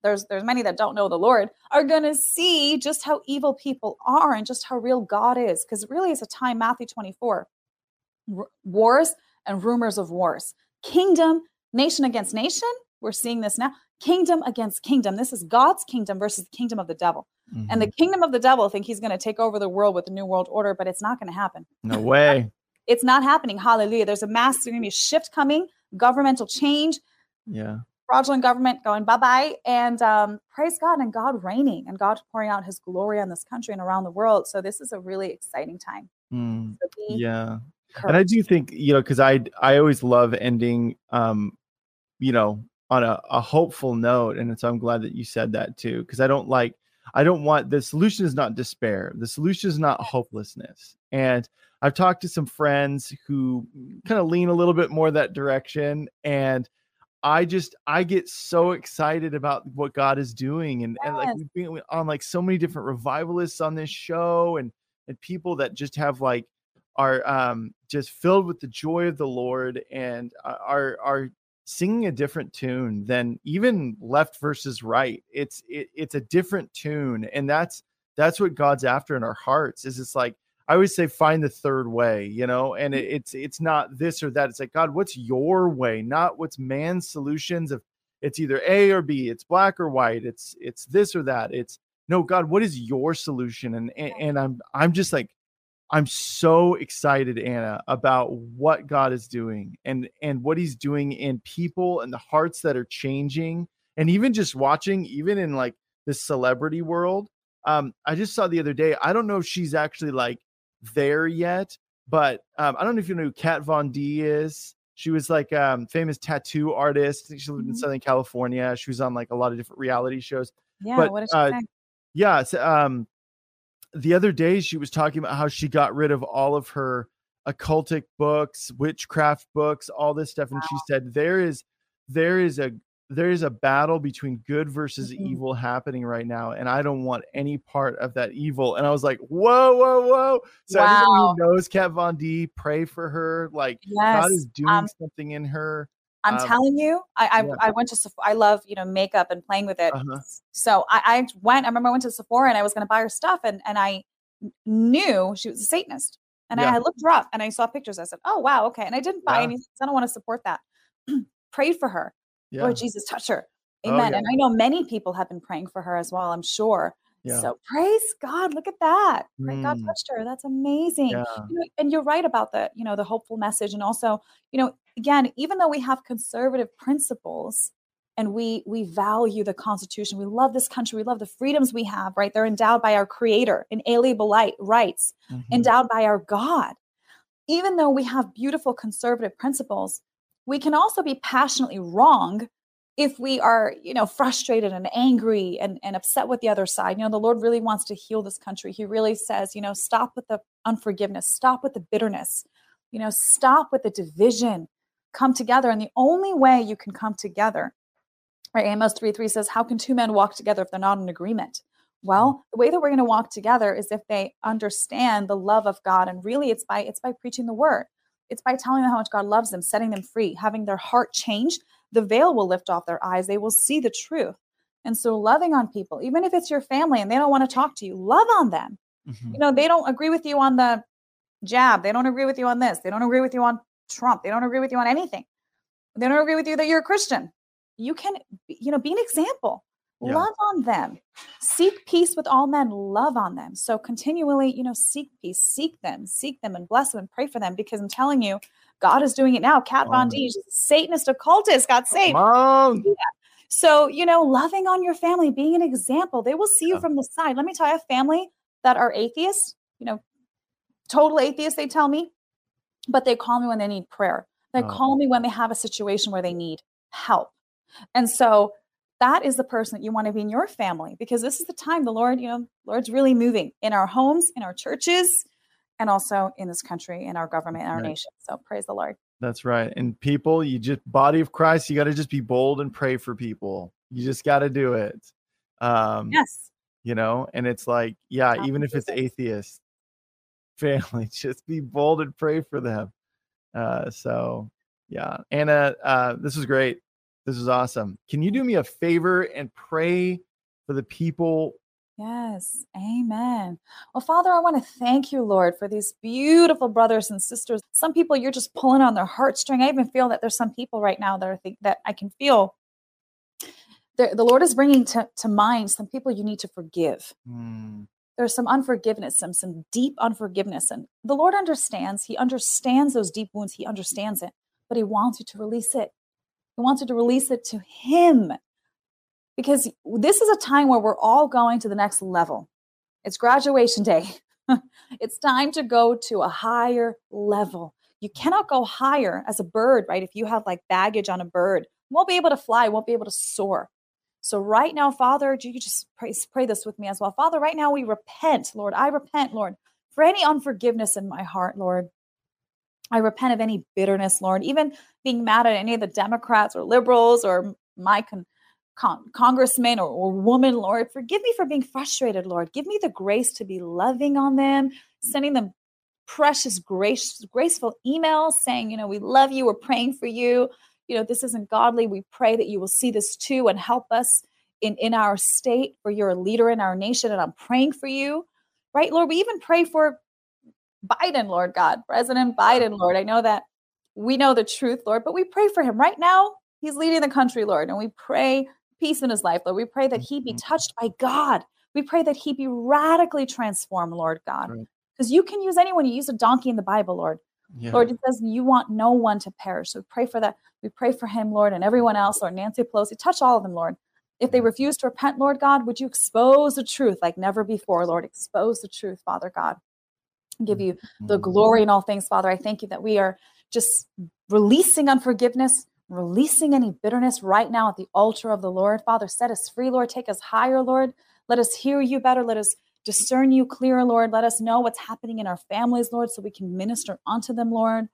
there's there's many that don't know the Lord are going to see just how evil people are and just how real God is because really it's a time Matthew 24 R- wars and rumors of wars. Kingdom nation against nation we're seeing this now kingdom against kingdom. This is God's kingdom versus the kingdom of the devil. Mm-hmm. and the mm-hmm. kingdom of the devil think he's going to take over the world with the new world order but it's not going to happen. No way. It's not happening. Hallelujah. There's a mass there's going to be a shift coming governmental change. Yeah fraudulent government going bye bye, and um, praise God and God reigning and God pouring out His glory on this country and around the world. So this is a really exciting time. Mm, so yeah, and I do think you know because I I always love ending um you know on a, a hopeful note, and so I'm glad that you said that too because I don't like I don't want the solution is not despair. The solution is not hopelessness. And I've talked to some friends who kind of lean a little bit more that direction and I just I get so excited about what God is doing and, yes. and like we've been on like so many different revivalists on this show and and people that just have like are um just filled with the joy of the Lord and are are singing a different tune than even left versus right. It's it, it's a different tune and that's that's what God's after in our hearts is it's like I always say find the third way, you know, and it, it's it's not this or that. It's like God, what's your way, not what's man's solutions of it's either A or B, it's black or white, it's it's this or that. It's no God, what is your solution? And and, and I'm I'm just like I'm so excited, Anna, about what God is doing and and what He's doing in people and the hearts that are changing, and even just watching, even in like the celebrity world. Um, I just saw the other day. I don't know if she's actually like there yet, but um, I don't know if you know who Kat Von D is. She was like um famous tattoo artist. I think she lived in Mhm. Southern California. She was on like a lot of different reality shows. Yeah. But, what uh. Yeah. So, um, the other day she was talking about how she got rid of all of her occultic books, witchcraft books, all this stuff, and she said there is there is a there is a battle between good versus Mhm. evil happening right now, and I don't want any part of that evil. And I was like, whoa, whoa, whoa! So Wow. anybody who knows Kat Von D, pray for her. Like Yes. God is doing um, something in her. I'm um, telling you, I I, yeah. I went to I love you know makeup and playing with it. Uh-huh. So I, I went. I remember I went to Sephora and I was going to buy her stuff, and and I knew she was a Satanist, and Yeah. I, looked her up and I saw pictures. I said, "Oh wow, okay," and I didn't buy Yeah. anything. I don't want to support that. [CLEARS THROAT] Prayed for her. Yeah. Lord Jesus, touch her. Oh, Amen. yeah. And I know many people have been praying for her as well. I'm sure. Yeah. So praise God. Look at that. Pray God Mm. touched her. That's amazing. yeah. You know, and you're right about the, you know, the hopeful message. And also, you know, again, even though we have conservative principles and we we value the Constitution, we love this country, we love the freedoms we have, right? They're endowed by our creator, inalienable light, rights, Mhm. endowed by our God. Even though we have beautiful conservative principles, we can also be passionately wrong if we are, you know, frustrated and angry and, and upset with the other side. You know, the Lord really wants to heal this country. He really says, you know, stop with the unforgiveness, stop with the bitterness, you know, stop with the division, come together. And the only way you can come together, right? Amos 3 3 says, How can two men walk together if they're not in agreement? Well, mm. the way that we're going to walk together is if they understand the love of God. And really it's by it's by preaching the word. It's by telling them how much God loves them, setting them free, having their heart changed. The veil will lift off their eyes. They will see the truth. And so loving on people, even if it's your family and they don't want to talk to you, love on them. Mhm. You know, they don't agree with you on the jab. They don't agree with you on this. They don't agree with you on Trump. They don't agree with you on anything. They don't agree with you that you're a Christian. You can, you know, be an example. Yeah. Love on them. Seek peace with all men. Love on them. So continually, you know, seek peace. Seek them. Seek them and bless them and pray for them because I'm telling you, God is doing it now. Kat Von. D, Satanist occultist, got saved. Mom. So, you know, loving on your family, being an example, they will see you Yeah. from the side. Let me tell you, have family that are atheists, you know, total atheists, they tell me, but they call me when they need prayer. They Oh. call me when they have a situation where they need help. And so that is the person that you want to be in your family because this is the time the Lord, you know, Lord's really moving in our homes, in our churches, and also in this country, in our government, in our Right. nation. So praise the Lord. That's right. And people, you just body of Christ, you got to just be bold and pray for people. You just got to do it. Um, Yes. you know, and it's like, yeah, even if it's atheist family, [LAUGHS] just be bold and pray for them. Uh, so yeah, Anna, uh, this was great. This is awesome. Can you do me a favor and pray for the people? Yes, amen. Well, Father, I want to thank you, Lord, for these beautiful brothers and sisters. Some people you're just pulling on their heartstring. I even feel that there's some people right now that are think that I can feel the, the Lord is bringing to, to mind some people you need to forgive. Hmm, There's some unforgiveness, some some deep unforgiveness, and the Lord understands. He understands those deep wounds. He understands it, but He wants you to release it. He wants you to release it to Him because this is a time where we're all going to the next level. It's graduation day. [LAUGHS] it's time to go to a higher level. You cannot go higher as a bird, right? If you have like baggage on a bird, won't be able to fly, won't be able to soar. So right now, Father, do you just pray, pray this with me as well. Father, right now we repent, Lord. I repent, Lord, for any unforgiveness in my heart, Lord. I repent of any bitterness, Lord, even being mad at any of the Democrats or liberals or my con- con- congressman or, or woman, Lord. Forgive me for being frustrated, Lord. Give me the grace to be loving on them, sending them precious, grace, graceful emails saying, you know, we love you, we're praying for you. You know, this isn't godly. We pray that you will see this too and help us in, in our state, for you're a leader in our nation, and I'm praying for you. Right, Lord? We even pray for Biden, Lord God, President Biden, Lord. I know that we know the truth, Lord, but we pray for him right now. He's leading the country, Lord. And we pray peace in his life, Lord. We pray that he be Mhm. touched by God. We pray that he be radically transformed, Lord God. Right. Because you can use anyone. You use a donkey in the Bible, Lord. Yeah. Lord, it says you want no one to perish. So we pray for that. We pray for him, Lord, and everyone else, Lord, Nancy Pelosi. Touch all of them, Lord. If they refuse to repent, Lord God, would you expose the truth like never before, Lord? Expose the truth, Father God. Give you the Mhm. glory in all things, Father. I thank you that we are just releasing unforgiveness, releasing any bitterness right now at the altar of the Lord. Father, set us free, Lord. Take us higher, Lord. Let us hear you better. Let us discern you clearer, Lord. Let us know what's happening in our families, Lord, so we can minister unto them, Lord.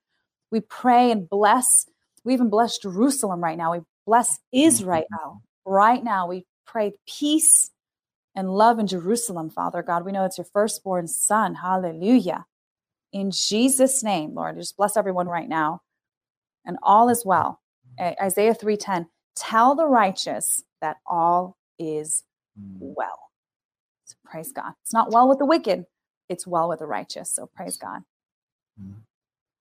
We pray and bless. We even bless Jerusalem right now. We bless Israel right now. We pray peace and love in Jerusalem, Father God. We know it's your firstborn son. Hallelujah. In Jesus' name, Lord, just bless everyone right now. And all is well. Isaiah 3:10. Tell the righteous that all is Mm. well. So praise God. It's not well with the wicked, it's well with the righteous. So praise God. Mm.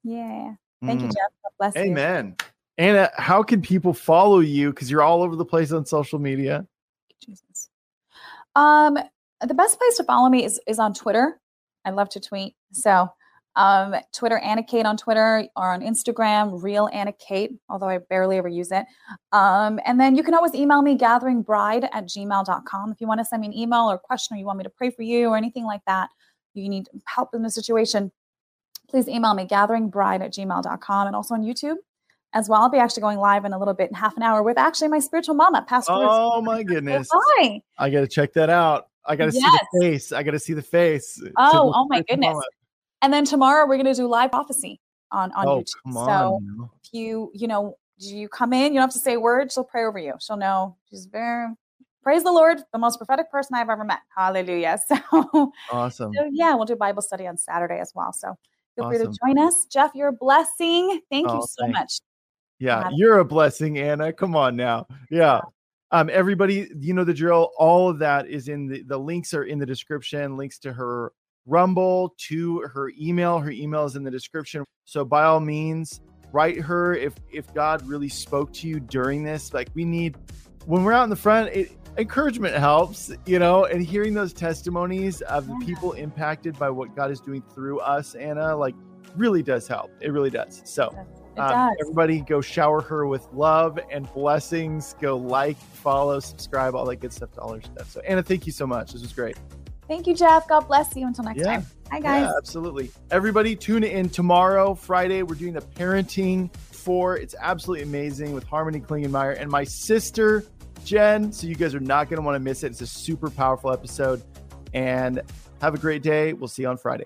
Yeah. Thank you, Mm. Jeff. God bless you. Amen. Anna, how can people follow you? Because you're all over the place on social media. Jesus. Um, the best place to follow me is is on Twitter. I love to tweet. So um Twitter Anna Khait on Twitter or on Instagram, real Anna Khait, although I barely ever use it. Um, and then you can always email me gatheringbride at gmail.com if you want to send me an email or question or you want me to pray for you or anything like that. You need help in the situation. Please email me gatheringbride at gmail.com and also on YouTube as well. I'll be actually going live in a little bit, in half an hour, with actually my spiritual mama, Pastor. Oh my goodness. Hi. I got to check that out. I got to see the face. I got to see the face. Oh, oh my oh goodness. mama. And then tomorrow we're going to do live prophecy on on Oh, YouTube. come So on. if you you know you come in, you don't have to say a word. She'll pray over you. She'll know. She's very praise the Lord, the most prophetic person I've ever met. Hallelujah. [LAUGHS] So, Awesome. so yeah, we'll do Bible study on Saturday as well. So feel free to join us. Jeff, you're a blessing. Thank you Oh, so thanks. much. Yeah, you're a blessing, Anna. Come on now. Yeah. Um, everybody, you know the drill. All of that is in the the links are in the description. Links to her Rumble, to her email. Her email is in the description. So by all means, write her if if God really spoke to you during this. Like we need when we're out in the front, it encouragement helps, you know, and hearing those testimonies of the people impacted by what God is doing through us, Anna, like really does help. It really does. So um, everybody go shower her with love and blessings. Go like, follow, subscribe, all that good stuff to all her stuff. So Anna, thank you so much. This was great. Thank you, Jeff. God bless you. Until next Yeah. time. Hi, guys. Yeah, absolutely. Everybody tune in tomorrow, Friday. We're doing the parenting for it's absolutely amazing with Harmony Klingenmeyer and my sister Jen. So you guys are not going to want to miss it. It's a super powerful episode. And have a great day. We'll see you on Friday.